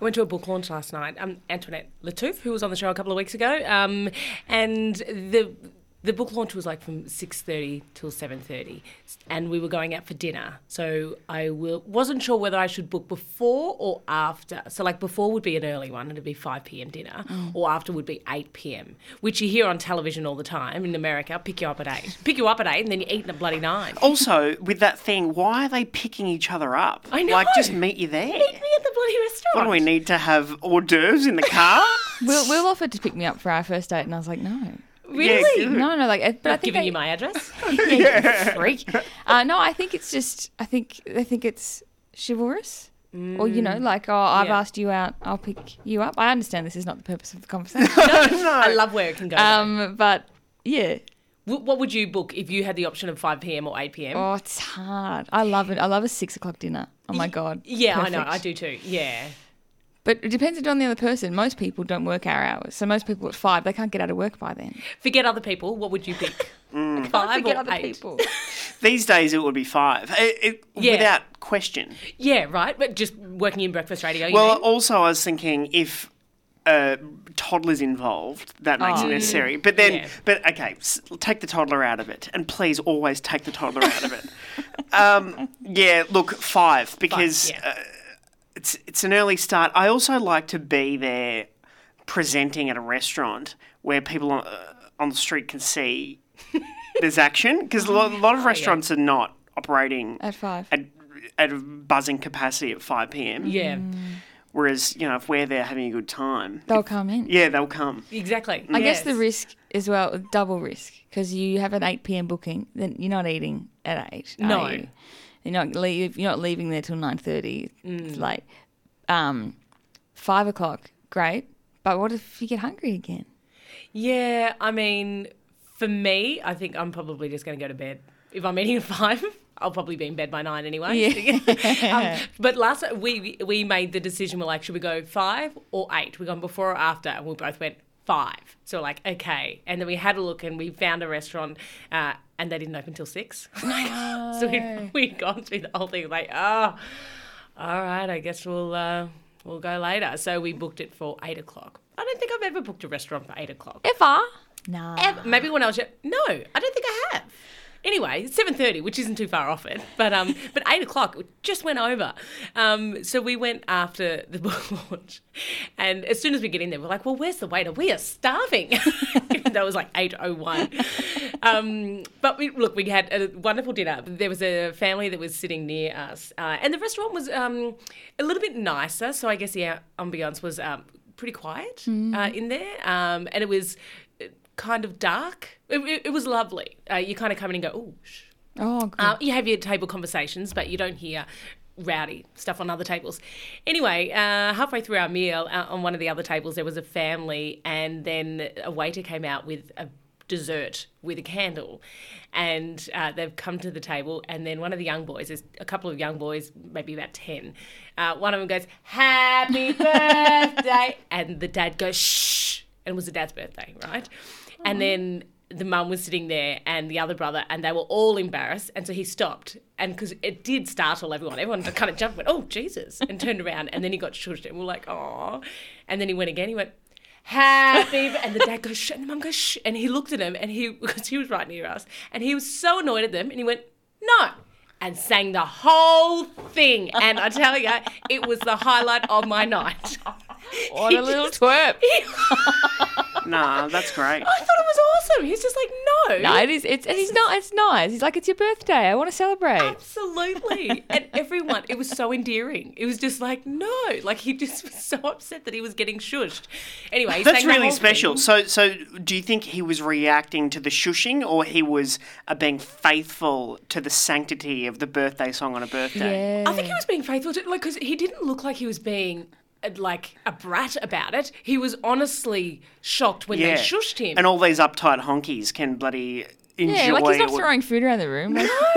I went to a book launch last night. Um, Antoinette Lattouf, who was on the show a couple of weeks ago, um, and the the book launch was like from six thirty till seven thirty, and we were going out for dinner. So I will, wasn't sure whether I should book before or after. So like before would be an early one, and it'd be five p.m. dinner, Mm. or after would be eight p.m., which you hear on television all the time in America. Pick you up at eight, pick you up at eight, and then you eat at bloody nine. Also, with that thing, why are they picking each other up? I know. Like, just meet you there. Meet me at the bloody restaurant. What do we need to have hors d'oeuvres in the car? Will, Will offered to pick me up for our first date, and I was like, no. Really? good. No, no, like, but I Not think giving they- you my address. yeah, freak. Uh, no, I think it's just, I think, I think it's chivalrous. Or you know, like oh, I've Mm. Yeah. asked you out, I'll pick you up. I understand this is not the purpose of the conversation. no, no. I love where it can go. though. um, but yeah, W- what would you book if you had the option of 5 p.m. or 8 p.m.? oh, it's hard. I love it. I love a six o'clock dinner. Oh my god. yeah, I know. I do too. Yeah. But it depends on the other person. Most people don't work our hours, so most people at five they can't get out of work by then. Forget other people. What would you pick? Five forget or other eight? people. These days it would be five, It- it- Yeah. without question. Yeah, right. But just working in breakfast radio. You Well, mean? also I was thinking if uh, toddlers involved, that makes Oh. it necessary. But then, Yeah. but okay, s- take the toddler out of it, and please always take the toddler out of it. Um, yeah, look, five because yeah. uh, it's it's an early start. I also like to be there, presenting at a restaurant where people on, uh, on the street can see there's action because a lot, a Oh, lot of restaurants are not operating At five. at, at a buzzing capacity at 5 p.m. yeah. Whereas, you know, if we're there having a good time, They'll come in. yeah, they'll come. Exactly. I guess the Yes. risk as well, double risk, because you have an eight pm booking, then you're not eating at eight. are No. you? You're not leave. You're not leaving there till nine thirty. It's late. Um, five o'clock, great. But what if you get hungry again? Yeah, I mean, for me, I think I'm probably just going to go to bed. If I'm eating at five, I'll probably be in bed by nine anyway. um, but last we we made the decision. We're like, should we go five or eight? We're going before or after, and we both went five. So we're like, okay. And then we had a look, and we found a restaurant, uh, and they didn't open till six. so we'd, we'd gone through the whole thing. Like, oh, all right. I guess we'll uh, we'll go later. So we booked it for eight o'clock. I don't think I've ever booked a restaurant for eight o'clock. Ever? Nah. Ever. Maybe when I was young. No, I don't think I have. Anyway, seven thirty, which isn't too far off it, but um, but eight o'clock just went over. Um, so we went after the book launch, and as soon as we get in there, we're like, "Well, where's the waiter? We are starving." that was like eight oh one. Um, but we look, we had a wonderful dinner. There was a family that was sitting near us, uh, and the restaurant was um, a little bit nicer. So I guess the ambiance was um, pretty quiet uh, in there, um, and it was kind of dark. It, it, it was lovely. Uh, you kind of come in and go, "Oh, shh." Oh, good. Uh, you have your table conversations, but you don't hear rowdy stuff on other tables. Anyway, uh, halfway through our meal, uh, on one of the other tables, there was a family, and then a waiter came out with a dessert with a candle. And uh, they've come to the table, and then one of the young boys, there's a couple of young boys, maybe about 10, uh, one of them goes, Happy birthday! and the dad goes, Shh! And it was the dad's birthday, right? And mm-hmm. then the mum was sitting there and the other brother, and they were all embarrassed. And so he stopped. And because it did startle everyone, everyone kind of jumped, went, oh, Jesus, and turned around. And then he got shushed, and we're like, oh. And then he went again, he went, happy. And the dad goes, shh. And the mum goes, shh. And he looked at him, and he, because he was right near us, and he was so annoyed at them, and he went, no. And sang the whole thing. And I tell you, it was the highlight of my night. What He a little just- twerp. Nah, that's great. I thought it was awesome. He's just like, no. No, it is. It's and he's not. It's nice. He's like, it's your birthday. I want to celebrate. Absolutely. and everyone, it was so endearing. It was just like, no. Like, he just was so upset that he was getting shushed. Anyway, That's really special. thing. So, so do you think he was reacting to the shushing, or he was uh, being faithful to the sanctity of the birthday song on a birthday? Yeah. I think he was being faithful to, like, because he didn't look like he was being. Uh, Like a brat about it. He was honestly shocked when they shushed him. And all these uptight honkies can bloody enjoy. Yeah, like he's not throwing food around the room. Like,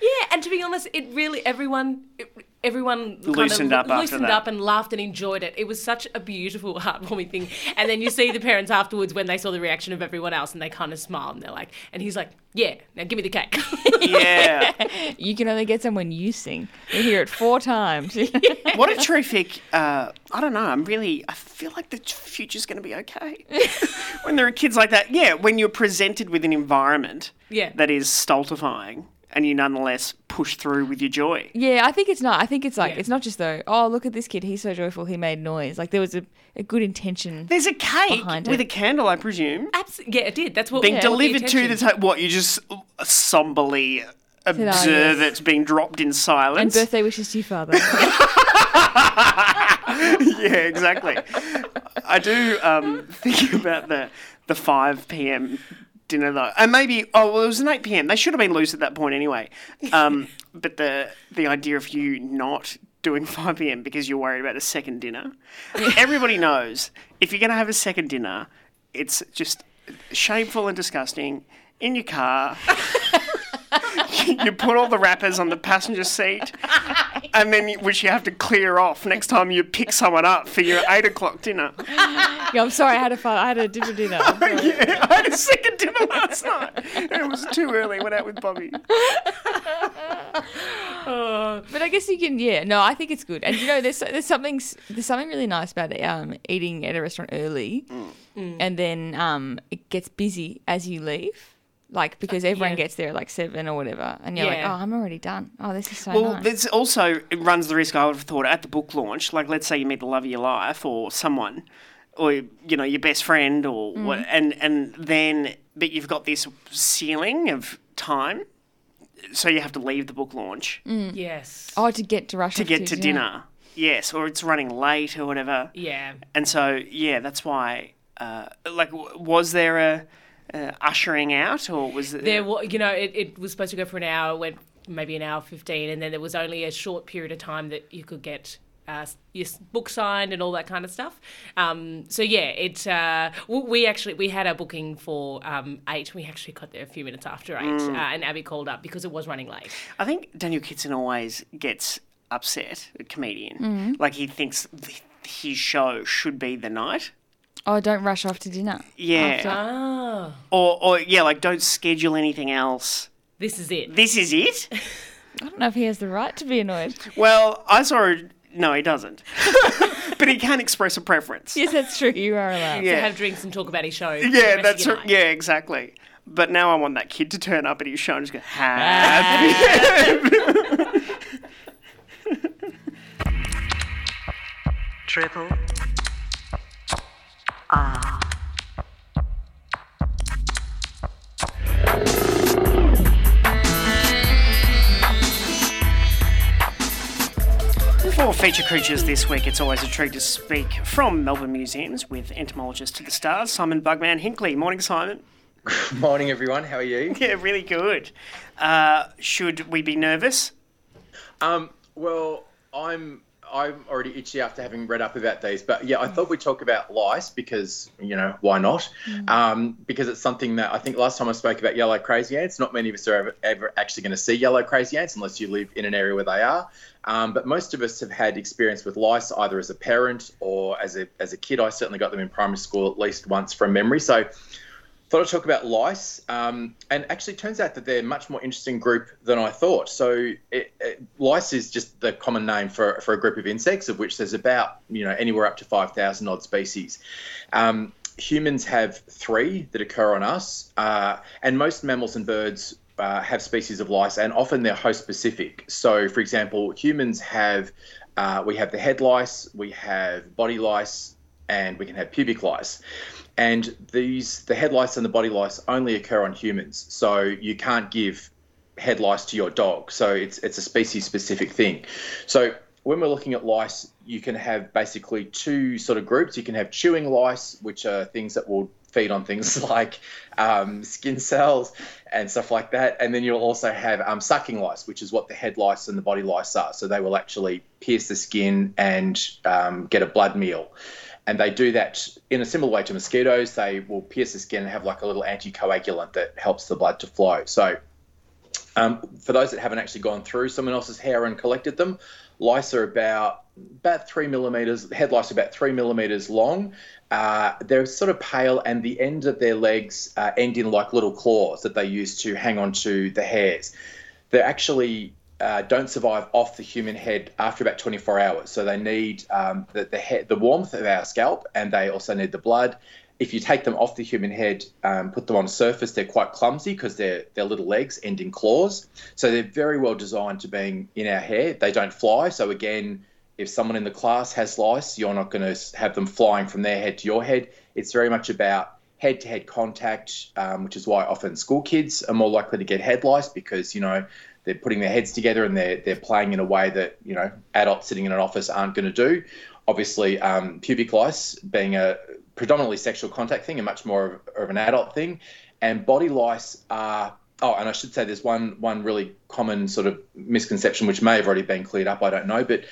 yeah, and to be honest, it really everyone everyone kind Loosened of up loosened up and laughed and enjoyed it. It was such a beautiful, heartwarming thing. And then you see the parents afterwards when they saw the reaction of everyone else, and they kind of smiled and they're like, and he's like, "Yeah, now give me the cake." Yeah. you can only get some when you sing. You hear it four times. what a terrific. Uh, I don't know. I'm really. I feel like the future's going to be okay when there are kids like that. Yeah, when you're presented with an environment Yeah. that is stultifying, and you nonetheless push through with your joy. Yeah, I think it's not. I think it's like it's not just though. Oh, look at this kid. He's so joyful. He made noise. Like there was a, a good intention. There's a cake behind with it. a candle, I presume. Abs- yeah, it did. That's what being yeah, what delivered to the attention- What you just somberly "Ah, observe yes." it's being dropped in silence. And birthday wishes to your father. yeah, exactly. I do um, think about the the five p.m. dinner though, and maybe oh well, it was an eight p.m. They should have been loose at that point anyway. Um, but the the idea of you not doing five p.m. because you're worried about a second dinner, everybody knows if you're going to have a second dinner, it's just shameful and disgusting. In your car, you put all the wrappers on the passenger seat, and then you, which you have to clear off next time you pick someone up for your eight o'clock dinner. yeah, I'm sorry. I had a fun, I had a different dinner. yeah, I had a second dinner last night. It was too early. Went out with Bobby. but I guess you can. Yeah, no, I think it's good. And you know, there's there's something there's something really nice about um, eating at a restaurant early, Mm. and then um, it gets busy as you leave. Like because everyone yeah. gets there at like seven or whatever, and you're like, oh, I'm already done. Oh, this is so well, nice. there's also it runs the risk. I would have thought at the book launch, like let's say you meet the love of your life or someone, or you know your best friend, or what, Mm. and and then but you've got this ceiling of time, so you have to leave the book launch Mm. Yes. Oh, to get to rush to off get to dinner. Yes, or it's running late or whatever. Yeah. And so yeah, that's why. Uh, like, was there a uh, ushering out, or was it? There, wa- you know, it, it was supposed to go for an hour, went maybe an hour fifteen, and then there was only a short period of time that you could get uh, your book signed and all that kind of stuff. Um, so yeah, it. Uh, we actually we had our booking for um, eight. We actually got there a few minutes after eight, Mm. uh, and Abby called up because it was running late. I think Daniel Kitson always gets upset, a comedian. Mhm. Like he thinks th- his show should be the night. Oh, don't rush off to dinner. Yeah. after. Ah. Or, or yeah, like don't schedule anything else. This is it. This is it. I don't know if he has the right to be annoyed. Well, I saw. A, no, he doesn't. but he can express a preference. Yes, that's true. You are allowed. Yeah. To have drinks and talk about his show. Yeah, that's your right. Yeah, exactly. But now I want that kid to turn up at his show and just go happy. Triple For feature creatures this week, it's always a treat to speak from Melbourne Museums with entomologist to the stars, Simon Bugman Hinkley. Morning, Simon. Morning, everyone. How are you? Yeah, really good. Uh, should we be nervous? Um, well, I'm I'm already itchy after having read up about these, but yeah, I thought we'd talk about lice because you know why not? Um, because it's something that I think last time I spoke about yellow crazy ants, not many of us are ever, ever actually going to see yellow crazy ants unless you live in an area where they are. Um, but most of us have had experience with lice either as a parent or as a as a kid. I certainly got them in primary school at least once from memory. So thought I'd talk about lice, um, and actually turns out that they're a much more interesting group than I thought. So it, it, lice is just the common name for, for a group of insects, of which there's about you know anywhere up to five thousand odd species. Um, humans have three that occur on us, uh, and most mammals and birds. Uh, have species of lice, and often they're host specific. So, for example, humans have uh, we have the head lice, we have body lice, and we can have pubic lice. And these, the head lice and the body lice, only occur on humans. So you can't give head lice to your dog. So it's it's a species specific thing. So when we're looking at lice, you can have basically two sort of groups. You can have chewing lice, which are things that will feed on things like um, skin cells and stuff like that. And then you'll also have um, sucking lice, which is what the head lice and the body lice are. So they will actually pierce the skin and um, get a blood meal. And they do that in a similar way to mosquitoes. They will pierce the skin and have like a little anticoagulant that helps the blood to flow. So um, for those that haven't actually gone through someone else's hair and collected them, lice are about about three millimeters. Head lice are about three millimeters long. Uh, they're sort of pale, and the ends of their legs uh, end in like little claws that they use to hang on to the hairs. They're actually uh, don't survive off the human head after about 24 hours. So they need um, the the, he- the warmth of our scalp, and they also need the blood. If you take them off the human head, um, put them on a surface, they're quite clumsy because they're, their little legs end in claws. So they're very well designed to being in our hair. They don't fly. So again, if someone in the class has lice, you're not going to have them flying from their head to your head. It's very much about head to head contact, um, which is why often school kids are more likely to get head lice because, you know, they're putting their heads together and they're, they're playing in a way that, you know, adults sitting in an office aren't going to do. Obviously, um, pubic lice being a predominantly sexual contact thing and much more of, of an adult thing. And body lice are oh, and I should say there's one one really common sort of misconception which may have already been cleared up. I don't know, but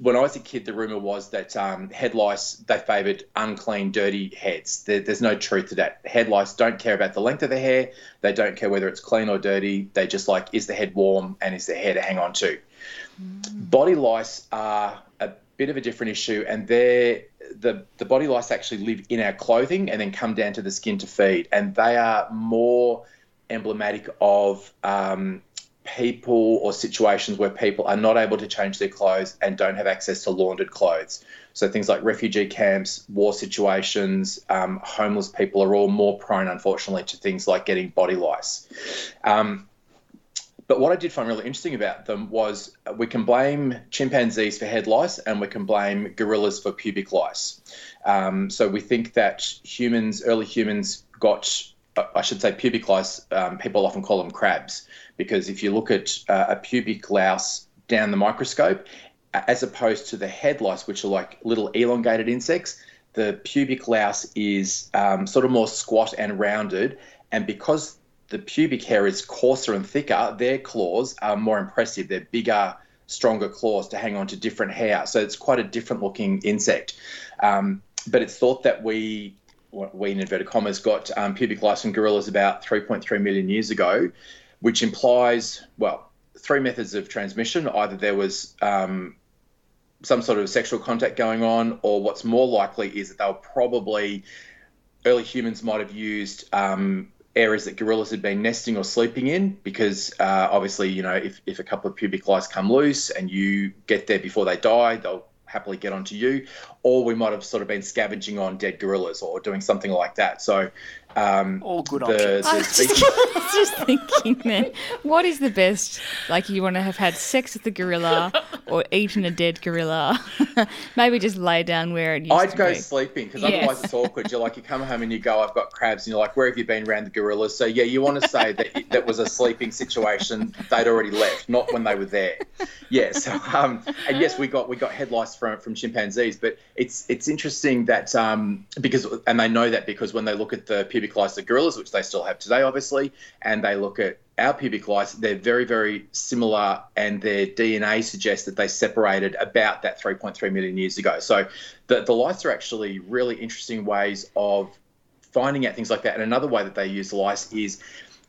when I was a kid, the rumor was that um, head lice they favoured unclean, dirty heads. There, there's no truth to that. Head lice don't care about the length of the hair. They don't care whether it's clean or dirty. They just like is the head warm and is the hair to hang on to. Body lice are a bit of a different issue, and they're the the body lice actually live in our clothing and then come down to the skin to feed, and they are more emblematic of um, people or situations where people are not able to change their clothes and don't have access to laundered clothes. So things like refugee camps, war situations, um, homeless people are all more prone, unfortunately, to things like getting body lice. Um, but what I did find really interesting about them was we can blame chimpanzees for head lice and we can blame gorillas for pubic lice. Um, so we think that humans, early humans, got I should say pubic lice, um, people often call them crabs because if you look at uh, a pubic louse down the microscope, as opposed to the head lice, which are like little elongated insects, the pubic louse is um, sort of more squat and rounded. And because the pubic hair is coarser and thicker, their claws are more impressive. They're bigger, stronger claws to hang on to different hair. So it's quite a different looking insect. Um, but it's thought that we we in inverted commas got um, pubic lice in gorillas about 3.3 million years ago, which implies well three methods of transmission. Either there was um, some sort of sexual contact going on, or what's more likely is that they were probably early humans might have used um, areas that gorillas had been nesting or sleeping in because uh, obviously you know if, if a couple of pubic lice come loose and you get there before they die they'll happily get onto you, or we might have sort of been scavenging on dead gorillas or doing something like that. So, um, all good the, options. the I was just, I was just thinking, man, what is the best? Like, you want to have had sex with the gorilla or eaten a dead gorilla? Maybe just lay down where it used I'd to go be. sleeping because Yes. otherwise it's awkward. You're like, you come home and you go, I've got crabs, and you're like, where have you been around the gorillas? So yeah, you want to say that it, that was a sleeping situation. They'd already left, not when they were there. Yeah. So um, and yes, we got we got head lice from from chimpanzees, but it's it's interesting that um, because and they know that because when they look at the pubic lice the gorillas, which they still have today, obviously, and they look at our pubic lice, they're very, very similar, and their DNA suggests that they separated about that 3.3 million years ago. So the, the lice are actually really interesting ways of finding out things like that. And another way that they use lice is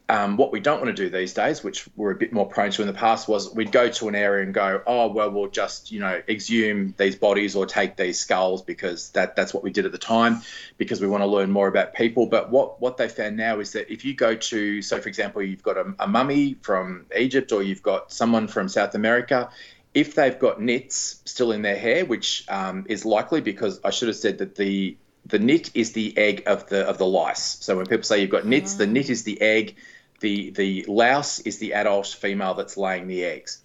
um, what we don't want to do these days, which we're a bit more prone to in the past, was we'd go to an area and go, oh well, we'll just you know exhume these bodies or take these skulls because that that's what we did at the time because we want to learn more about people. But what what they found now is that if you go to, so for example, you've got a, a mummy from Egypt or you've got someone from South America. If they've got nits still in their hair, which um, is likely because I should have said that the the nit is the egg of the of the lice. So when people say you've got nits, the nit is the egg. The the louse is the adult female that's laying the eggs.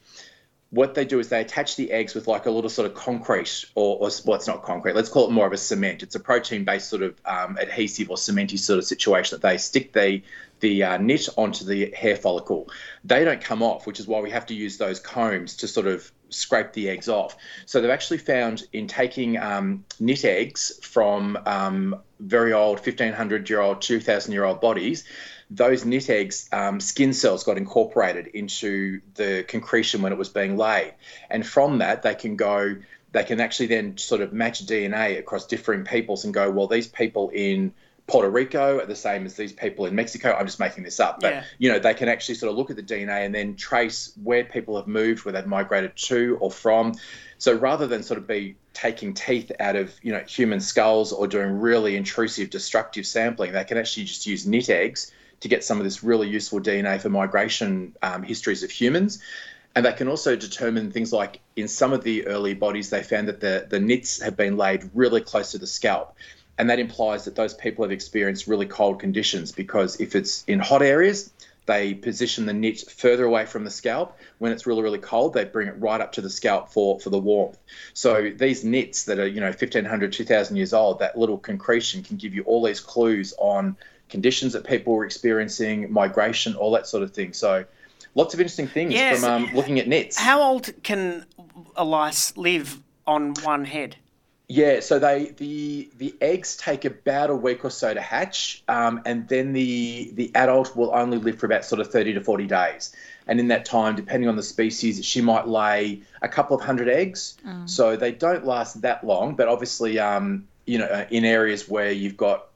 What they do is they attach the eggs with like a little sort of concrete, or, or well, it's not concrete. Let's call it more of a cement. It's a protein-based sort of um, adhesive or cementy sort of situation that they stick the the uh, nit onto the hair follicle. They don't come off, which is why we have to use those combs to sort of scrape the eggs off. So they've actually found in taking um, nit eggs from um, very old 1500 year old, 2000 year old bodies, those nit eggs, um, skin cells got incorporated into the concretion when it was being laid. And from that, they can go, they can actually then sort of match DNA across differing peoples and go, well, these people in Puerto Rico are the same as these people in Mexico. I'm just making this up, but Yeah. you know they can actually sort of look at the DNA and then trace where people have moved, where they've migrated to or from. So rather than sort of be taking teeth out of you know human skulls or doing really intrusive, destructive sampling, they can actually just use nit eggs to get some of this really useful DNA for migration um, histories of humans. And they can also determine things like in some of the early bodies, they found that the, the nits have been laid really close to the scalp. And that implies that those people have experienced really cold conditions because if it's in hot areas, they position the nit further away from the scalp. When it's really, really cold, they bring it right up to the scalp for, for the warmth. So these nits that are, you know, 1500, 2000 years old, that little concretion can give you all these clues on conditions that people were experiencing, migration, all that sort of thing. So lots of interesting things Yes. from um, looking at nits. How old can a lice live on one head? Yeah, so they the the eggs take about a week or so to hatch, um, and then the the adult will only live for about sort of thirty to forty days. And in that time, depending on the species, she might lay a couple of hundred eggs. Oh. So they don't last that long, but obviously, um, you know, uh, in areas where you've got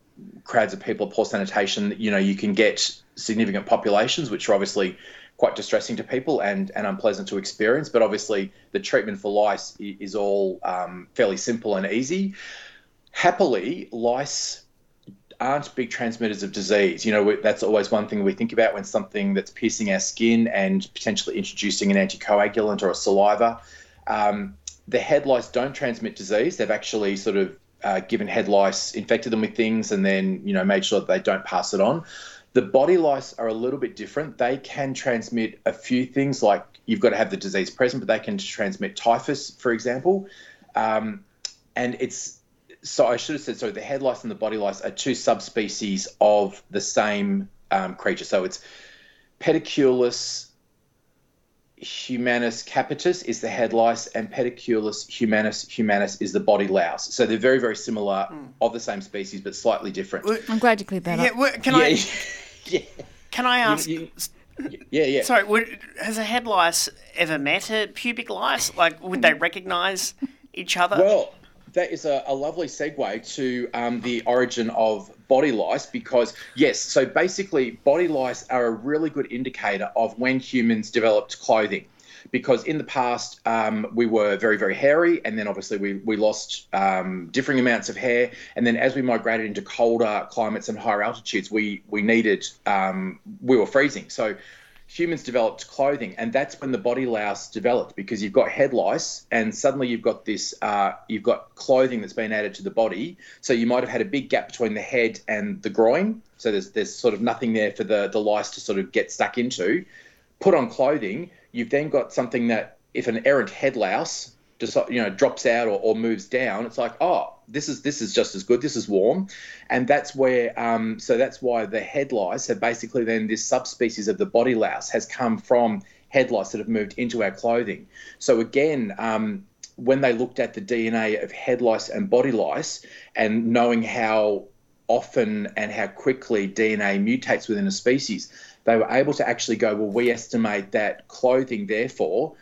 crowds of people, poor sanitation, you know, you can get significant populations, which are obviously quite distressing to people and, and unpleasant to experience. But obviously, the treatment for lice is all um, fairly simple and easy. Happily, lice aren't big transmitters of disease. You know, that's always one thing we think about when something that's piercing our skin and potentially introducing an anticoagulant or a saliva. Um, the head lice don't transmit disease. They've actually sort of uh, given head lice, infected them with things, and then you know made sure that they don't pass it on. The body lice are a little bit different. They can transmit a few things, like you've got to have the disease present, but they can transmit typhus, for example. Um, and it's so I should have said so. The head lice and the body lice are two subspecies of the same um, creature. So it's Pediculus humanus capitis is the head lice, and Pediculus humanus humanus is the body louse. So they're very very similar, hmm. of the same species, but slightly different. I'm glad you cleared that Yeah, up. well, can Yeah, I? Can I ask? yeah, yeah. Sorry, would, has a head lice ever met a pubic lice? Like, would they recognise each other? Well, that is a, a lovely segue to um, the origin of body lice because, yes, so basically, body lice are a really good indicator of when humans developed clothing. Because in the past, um, we were very, very hairy, and then obviously we, we lost um, differing amounts of hair. And then as we migrated into colder climates and higher altitudes, we, we needed, um, we were freezing. So humans developed clothing, and that's when the body louse developed because you've got head lice, and suddenly you've got this, uh, you've got clothing that's been added to the body. So you might have had a big gap between the head and the groin. So there's there's sort of nothing there for the the lice to sort of get stuck into. Put on clothing, you've then got something that if an errant head louse just you know drops out or, or moves down, it's like oh this is this is just as good. This is warm, and that's where um, so that's why the head lice have basically then this subspecies of the body louse has come from head lice that have moved into our clothing. So again. Um, when they looked at the DNA of head lice and body lice, and knowing how often and how quickly DNA mutates within a species, they were able to actually go, well, we estimate that clothing, therefore,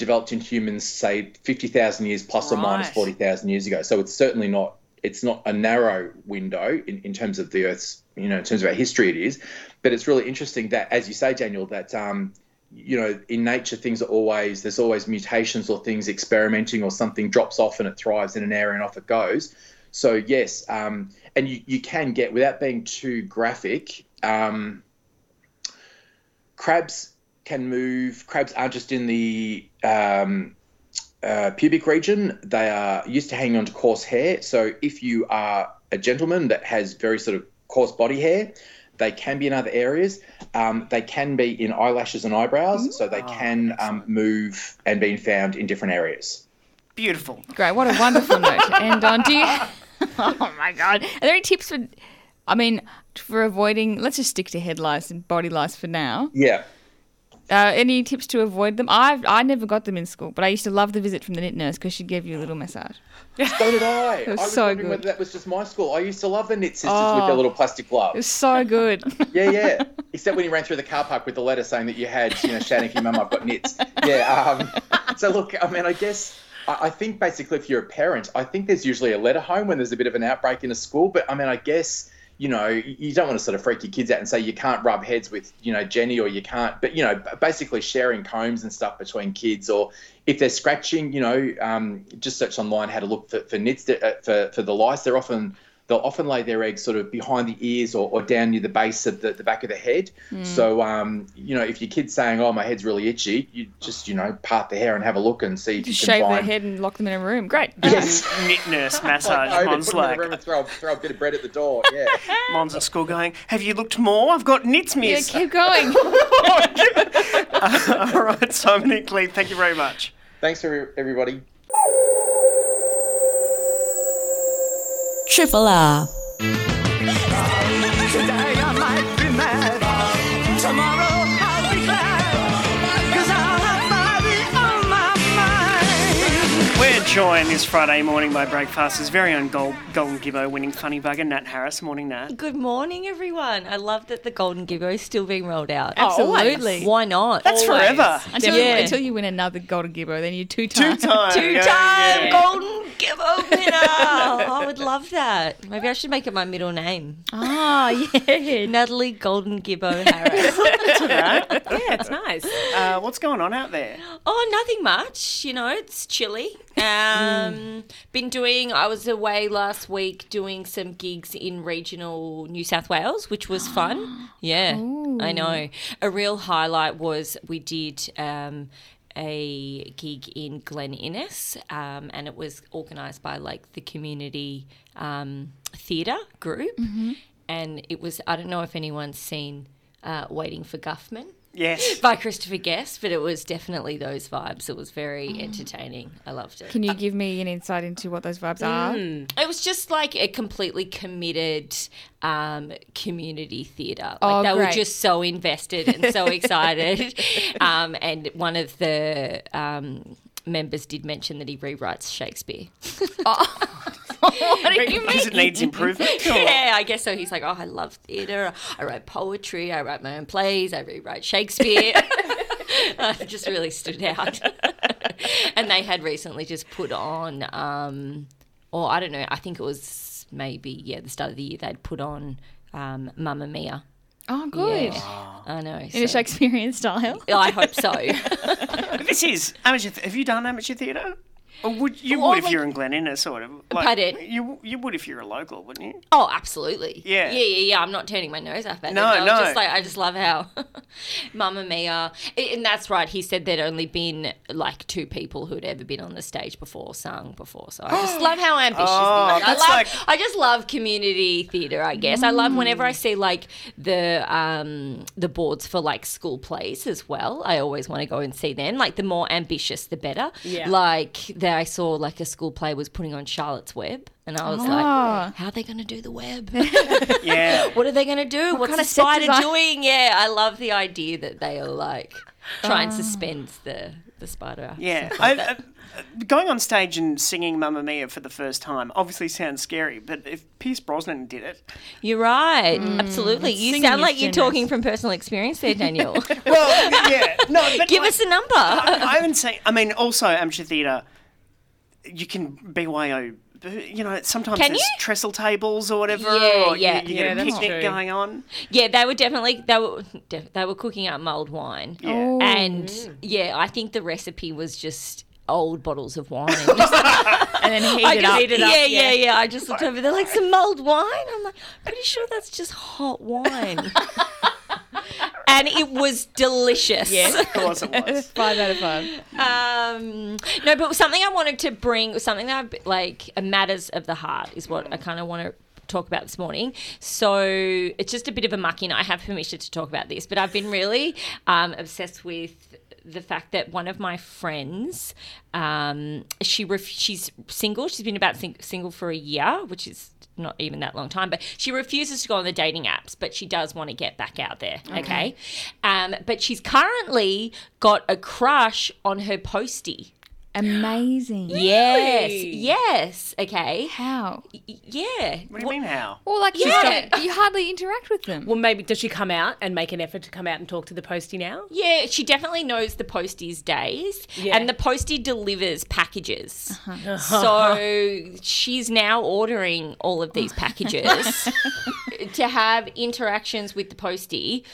developed in humans, say, 50,000 years plus or minus Right. 40,000 years ago. So it's certainly not. It's not a narrow window in, in terms of the Earth's, you know, in terms of our history, it is. But it's really interesting that, as you say, Daniel, that um, you know, in nature, things are always there's always mutations or things experimenting or something drops off and it thrives in an area and off it goes. So yes, um, and you, you can get without being too graphic. Um, crabs can move. Crabs aren't just in the um, uh, pubic region. They are used to hanging onto coarse hair. So if you are a gentleman that has very sort of coarse body hair, they can be in other areas. Um, they can be in eyelashes and eyebrows. So they can um, move and be found in different areas. Beautiful. Great. What a wonderful note. And on, do you? oh my god. Are there any tips for? I mean, for avoiding. Let's just stick to head lice and body lice for now. Yeah. Uh, any tips to avoid them? I I never got them in school, but I used to love the visit from the nit nurse because she gave you a little massage. So did I. It was I was so wondering good. whether that was just my school. I used to love the nit sisters Oh. with their little plastic gloves. It was so good. Yeah, yeah. Except when you ran through the car park with the letter saying that you had, you know, shouting to your mum, I've got nits. Yeah. Um, so look, I mean, I guess I, I think basically if you're a parent, I think there's usually a letter home when there's a bit of an outbreak in a school. But I mean, I guess you know you don't want to sort of freak your kids out and say you can't rub heads with you know Jenny or you can't. But you know, basically sharing combs and stuff between kids or if they're scratching, you know, um, just search online how to look for, for nits that, uh, for for the lice. They're often they'll often lay their eggs sort of behind the ears or, or down near the base of the, the back of the head. Mm. So, um, you know, if your kid's saying, oh, my head's really itchy, you just, you know, part the hair and have a look and see if Just you can shave their head and lock them in a room. Great. Yes. Nit nurse massage. Like, Mon's put them in like, the room and throw, throw a bit of bread at the door. Yeah. Mon's at school going, have you looked more? I've got nits, Yeah, keep going. All right, Simon and Cleve, thank you very much. Thanks, for everybody. Triple R. Today We're Joined this Friday morning by Breakfasters' very own Gold, Golden Gibbo winning funny bugger, Nat Harris. Morning, Nat. Good morning, everyone. I love that the Golden Gibbo is still being rolled out. Absolutely. Why not? That's Always. forever. Until, Yeah. until you win another Golden Gibbo, then you two times. Two times. Two yeah, time yeah. Golden Gibbo winner. I would love that. Maybe I should make it my middle name. Ah, yeah. Natalie Golden Gibbo Harris. That's all right. Yeah, it's nice. Uh, what's going on out there? Oh, nothing much. You know, it's chilly. Um, Been doing. I was away last week doing some gigs in regional New South Wales, which was fun. Yeah, I know. A real highlight was we did. Um, a gig in Glen Innes, um, and it was organised by like the community um, theatre group, and it was. I don't know if anyone's seen uh, Waiting for Guffman Yes. by Christopher Guest, but it was definitely those vibes. It was very entertaining. I loved it. Can you give me an insight into what those vibes are? It was just like a completely committed um, community theatre. Like Oh, they were just so invested and so excited. Um, and one of the um, members did mention that he rewrites Shakespeare. what do you mean? Because it needs improvement. or- Yeah, I guess so. He's like, oh, I love theatre. I write poetry. I write my own plays. I rewrite Shakespeare. uh, it just really stood out. and they had recently just put on, um, or I don't know, I think it was maybe, yeah, the start of the year, they'd put on um, Mamma Mia. Oh, good. Yeah, I know. In a Shakespearean style. I hope so. This is amateur. Th- have you done amateur theatre? Or would you Well, would if you're in Glen Innes, sort of? Pardon? You you would if you're a local, wouldn't you? Oh, absolutely. Yeah. Yeah, yeah, yeah. I'm not turning my nose up at No, it. Was no. Just like I just love how Mamma Mia. And that's right. He said there'd only been like two people who'd ever been on the stage before, sung before. So I just love how ambitious Oh, he was. I love. like- I just love community theatre. I guess I love whenever I see like the um the boards for like school plays as well. I always want to go and see them. Like the more ambitious, the better. Yeah. Like there, I saw like a school play was putting on Charlotte's Web, and I was Oh. like, how are they going to do the web? Yeah. what are they going to do? What's kind the of spider design? doing? Yeah, I love the idea that they are like try Oh. and suspend the the spider. Yeah. Stuff I, like that. uh, going on stage and singing Mamma Mia for the first time obviously sounds scary, but if Pierce Brosnan did it, You're right. Mm. Absolutely. You Singing sound is like you're talking from personal experience there, Daniel. well, yeah, no, but Give like, us a number. I haven't seen. I mean, also amateur theatre, you can BYO. You know, sometimes Can there's you? trestle tables or whatever, Yeah, or you- yeah. you, Yeah, get a picnic true. going on. yeah, they were definitely they were they were cooking up mulled wine. Yeah. Oh. And yeah, I think the recipe was just old bottles of wine. And then heat I it just- up. yeah, yeah, yeah, I just looked over there like some mulled wine. I'm like, pretty sure that's just hot wine. and it was delicious. Yes. Of course it was. five out of five. Um, no, but something I wanted to bring, something that I, like matters of the heart is what I kind of want to talk about this morning. So it's just a bit of a muck in. I have permission to talk about this, but I've been really um, obsessed with the fact that one of my friends, um, she ref- she's single. She's been about sing- single for a year, which is not even that long time, but she refuses to go on the dating apps, but she does want to get back out there. Okay. Um, but she's currently got a crush on her postie. Amazing. Yes. Really? Yes. Okay. How? Y- Yeah. What do you mean how? Well, like, you Yeah. don't- you hardly interact with them. Well, maybe does she come out and make an effort to come out and talk to the postie now? Yeah, she definitely knows the postie's days, Yeah. and the postie delivers packages. Uh-huh. So she's now ordering all of these packages to have interactions with the postie,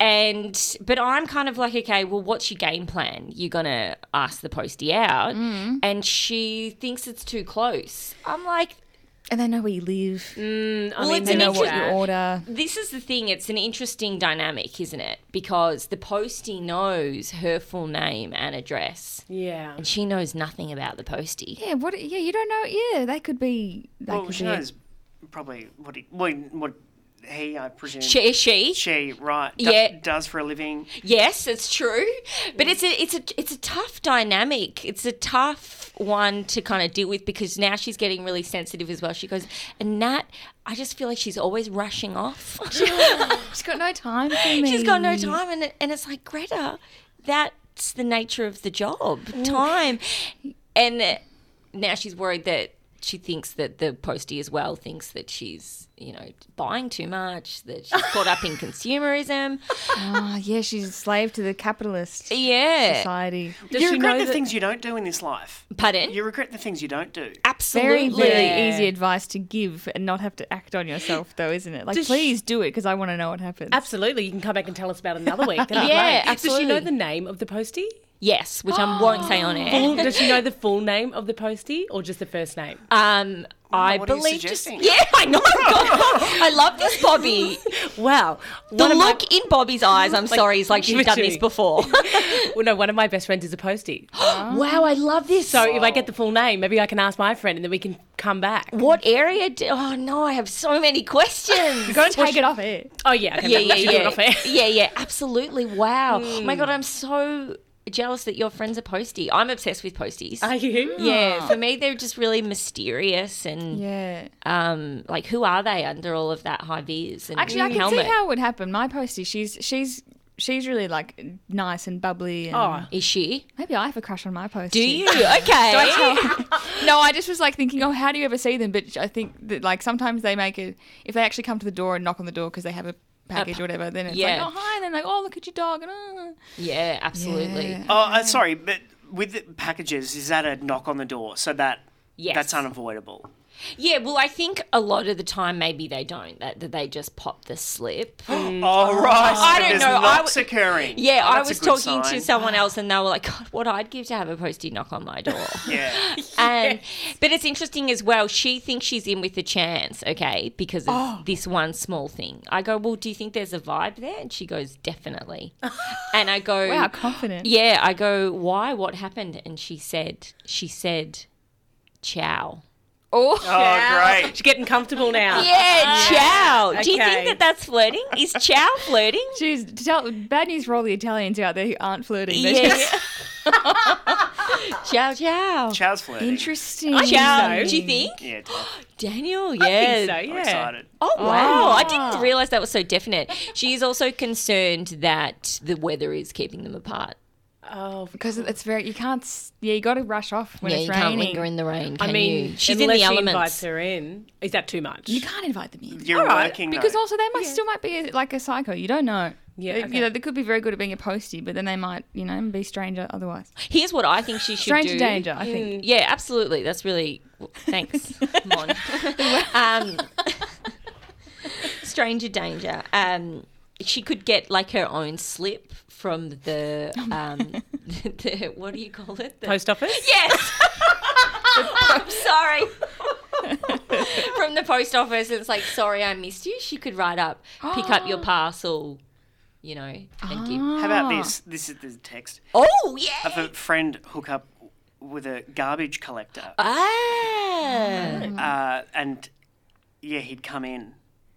and but I'm kind of like, okay, well, what's your game plan? You're gonna ask the postie out, and she thinks it's too close. I'm like, And they know where you live. Mm, I Well, mean, They an know what you order. This is the thing. It's an interesting dynamic, isn't it? Because the postie knows her full name and address, yeah. and she knows nothing about the postie. Yeah, what? Yeah, you don't know. Yeah, they could be. They Well, could she be knows probably what he, what, what he, I presume. She, she, She, right? do- Yeah. does for a living. yes, it's true, but it's a it's a it's a tough dynamic. It's a tough one to kind of deal with because now she's getting really sensitive as well. She goes, and Nat, I just feel like she's always rushing off. She's got no time for me. She's got no time, and it, and it's like Greta, that's the nature of the job, mm. time, and now she's worried that she thinks that the postie as well thinks that she's you know buying too much, that she's caught up in consumerism. Oh, yeah, she's a slave to the capitalist Yeah. society. you regret the things you don't do in this life. Pardon? You regret the things you don't do. Very, Absolutely. very easy advice to give and not have to act on yourself, though, isn't it? Like, Does please do it because I want to know what happens. Absolutely. You can come back and tell us about another week. Yeah, great. Does she know the name of the postie? Yes, which I won't say on Full, air. does she know the full name of the postie or just the first name? Um, I what are you believe just suggesting? yeah, I know. I love this Bobby. Wow, The one of my- look in Bobby's eyes. I'm Like, sorry, is like she's done literally. this before. well, no, one of my best friends is a postie. wow, I love this. So if I get the full name, maybe I can ask my friend and then we can come back. What area? Do, oh no, I have so many questions. You've got to take it off air. Oh yeah, okay, yeah, yeah, we should do it yeah, off air. yeah, yeah. Absolutely. Wow. Oh my god, I'm so jealous that your friends are postie. I'm obsessed with posties. Are you? Yeah. For me, they're just really mysterious and Yeah. um, like who are they under all of that high vis and Actually, I can helmet? see how it would happen. My postie, she's she's she's really like nice and bubbly. And Oh, is she? Maybe I have a crush on my postie. Do you? Okay. No, I just was like thinking, oh, how do you ever see them? But I think that like sometimes they make it if they actually come to the door and knock on the door because they have a package or whatever. Then it's yeah. like, oh hi, and then like, oh look at your dog, and oh. Yeah, absolutely. Yeah. Oh, uh, sorry, but with the packages, is that a knock on the door? So that Yes. that's unavoidable. Yeah, well, I think a lot of the time maybe they don't. That, that they just pop the slip. Oh, right. So I don't know. I knocks w- occurring. Yeah, Oh, I was talking sign. to someone else, and they were like, "God, what I'd give to have a postie knock on my door." Yeah. and but it's interesting as well. She thinks she's in with a chance, okay, because of Oh. this one small thing. I go, "Well, do you think there's a vibe there?" And she goes, "Definitely." and I go, Wow, confident. Yeah, I go, "Why? What happened?" And she said, "She said, ciao." Oh, oh, great. She's getting comfortable now. Yeah, ciao. Do you Okay. think that that's flirting? Is ciao flirting? Jeez, tell, bad news for all the Italians out there who aren't flirting. They're Yeah. just- ciao, ciao. Ciao's flirting. Interesting. I ciao. Do you think? Yeah, tough. Daniel, I think so, I'm yeah. excited. Oh wow! Oh. I didn't realize that was so definite. She is also concerned that the weather is keeping them apart. Oh, because it's very you can't. Yeah, you got to rush off when yeah, it's you raining. can't linger in the rain. Can I mean, you? she's in unless the she elements. invites her in. Is that too much? You can't invite them in. You're All right, working because though. also they might still might be a, like a psycho. You don't know. Yeah, They- okay. You know, they could be very good at being a postie, but then they might, you know, be stranger otherwise. Here's what I think she should Stranger do. danger, I think. Yeah, absolutely. That's really thanks, Mon. um, stranger danger. Um, she could get like her own slip from the um, the what do you call it? The, Post office? Yes. I'm sorry. From the post office, it's like, sorry, I missed you. She could write up, pick up your parcel, you know, and give. How about this? This is the text. Oh I yeah. have a friend hook up with a garbage collector, Ah. uh, and yeah, he'd come in.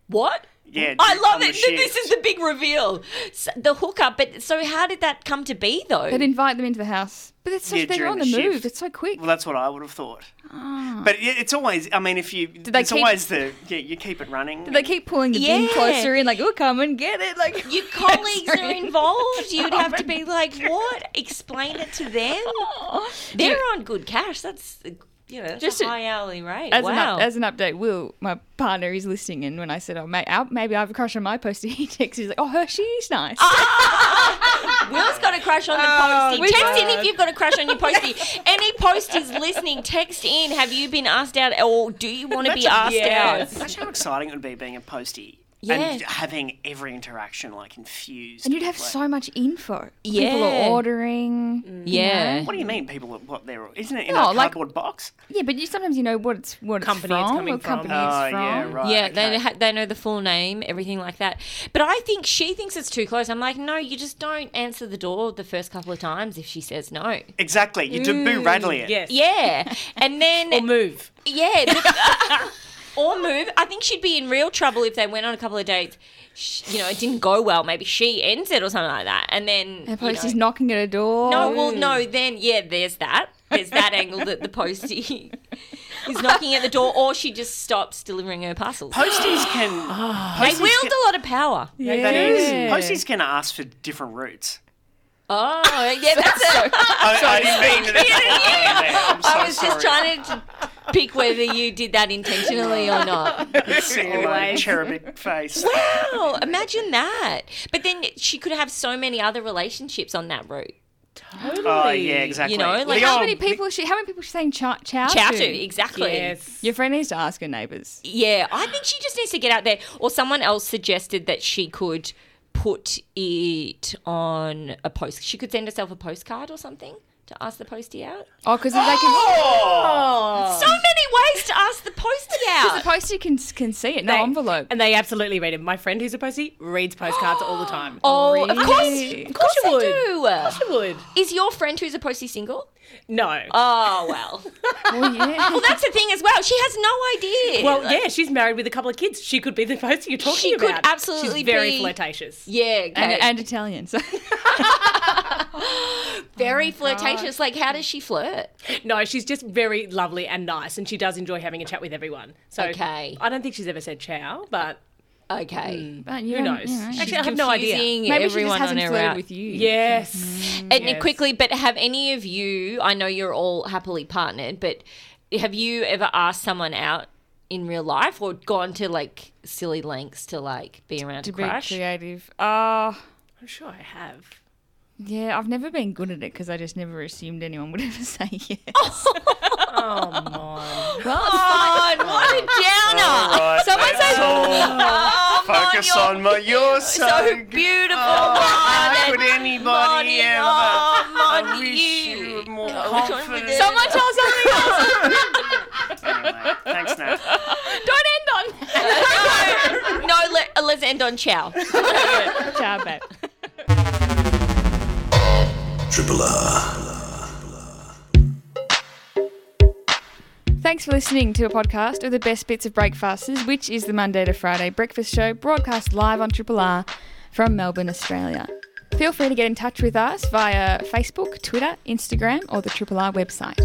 What? Yeah, I love on the it. This is the big reveal. S the hookup. But so, how did that come to be, though? They'd invite them into the house, but it's such, Yeah, they're on the the, move. It's so quick. Well, that's what I would have thought. Ah. But yeah, it's always. I mean, if you, they it's keep- always the yeah, you keep it running. Do they keep pulling the bin closer in, like, oh, come and get it? Like, Your colleagues are involved. You'd have to be like, what? Explain it to them. They're on good cash. That's you know, that's Just a a- high hourly rate. As, wow. an up, as an update, Will, my partner, is listening, and when I said, "Oh, mate, I'll- maybe I have a crush on my postie," he texts, "He's like, oh, her, she's nice." Will's got a crush on the Oh, postie. which text in if you've got a crush on your postie. Any posties listening, text in. Have you been asked out, or do you want to be asked out? Imagine how exciting it would be being a postie Yeah. and having every interaction like infused. and you'd have like- so much info. Yeah. People are Yeah. ordering. Mm. you Yeah. know? What do you mean, people? What they're? Isn't it in No, a like- cardboard box? Yeah, but you sometimes you know what it's what Company it's it's from, coming what from. company Oh, it's from. yeah, right. yeah, okay. they ha- they know the full name, everything like that. But I think she thinks it's too close. I'm like, no, you just don't answer the door the first couple of times if she says no. Exactly. You do boo rattly it. Yes. Yeah, and then Or move. yeah, the- or move. I think she'd be in real trouble if they went on a couple of dates. sh- You know, it didn't go well. Maybe she ends it or something like that, and then And you postie's know- knocking at a door. No, well, no. Then yeah, there's that. There's that angle that the postie is knocking at the door, or she just stops delivering her parcels. Posties can. Ah. They posties wield can- a lot of power. Yeah. That is. Yeah. Posties can ask for different routes. Oh, yeah, that's a. I, I didn't mean it. I'm so I was sorry. just trying to pick whether you did that intentionally or not. Seeing my cherubic face. Wow, imagine that. But then she could have so many other relationships on that route. Totally. Oh yeah, exactly. You know, like how oh, many people? She, how many people she saying ciao, ciao, Ciao to? to, exactly. Yes. Your friend needs to ask her neighbours. Yeah, I think she just needs to get out there. Or someone else suggested that she could put it on a post. She could send herself a postcard or something to ask the postie out. Oh, because they can. Oh. So many ways to ask the postie out. Because out. the postie can can see it, no They- envelope. And they absolutely read it. My friend who's a postie reads postcards all the time. Oh, of course, Really? of course you would. do. Of course you would. Is your friend who's a postie single? No. Oh well. well, yeah. well, that's the thing as well. She has no idea. Well, Like, yeah, she's married with a couple of kids. She could be the postie you're talking about. She about. could absolutely She's very be- flirtatious. Yeah, okay. and, and Italian. So. very flirtatious. Like, how does she flirt? No, she's just very lovely and nice, and she does enjoy having a chat with everyone. So Okay. I don't think she's ever said ciao, but Okay. But you who knows? you know, Actually, I have no idea. Confusing Maybe she just everyone hasn't on flirted with you. Yes. And Yes. quickly, but have any of you? I know you're all happily partnered, but have you ever asked someone out in real life or gone to like silly lengths to like be around to to be crush? creative. Uh, I'm sure I have. Yeah, I've never been good at it because I just never assumed anyone would ever say yes. Oh my. well, Oh, what a downer! All right, Someone let's says, all "Oh, Focus Mon, on my. You're so, so good. beautiful, Oh, Mon, how could anybody Monty, ever? oh, I wish you- you were more Oh, which one we confident. Someone tell something else. Anyway, thanks, Nat. Don't end on. no, no let, uh, let's end on ciao. Ciao, babe. Triple R. Thanks for listening to a podcast of the best bits of Breakfasters, which is the Monday to Friday breakfast show broadcast live on Triple R from Melbourne, Australia. Feel free to get in touch with us via Facebook, Twitter, Instagram, or the Triple R website.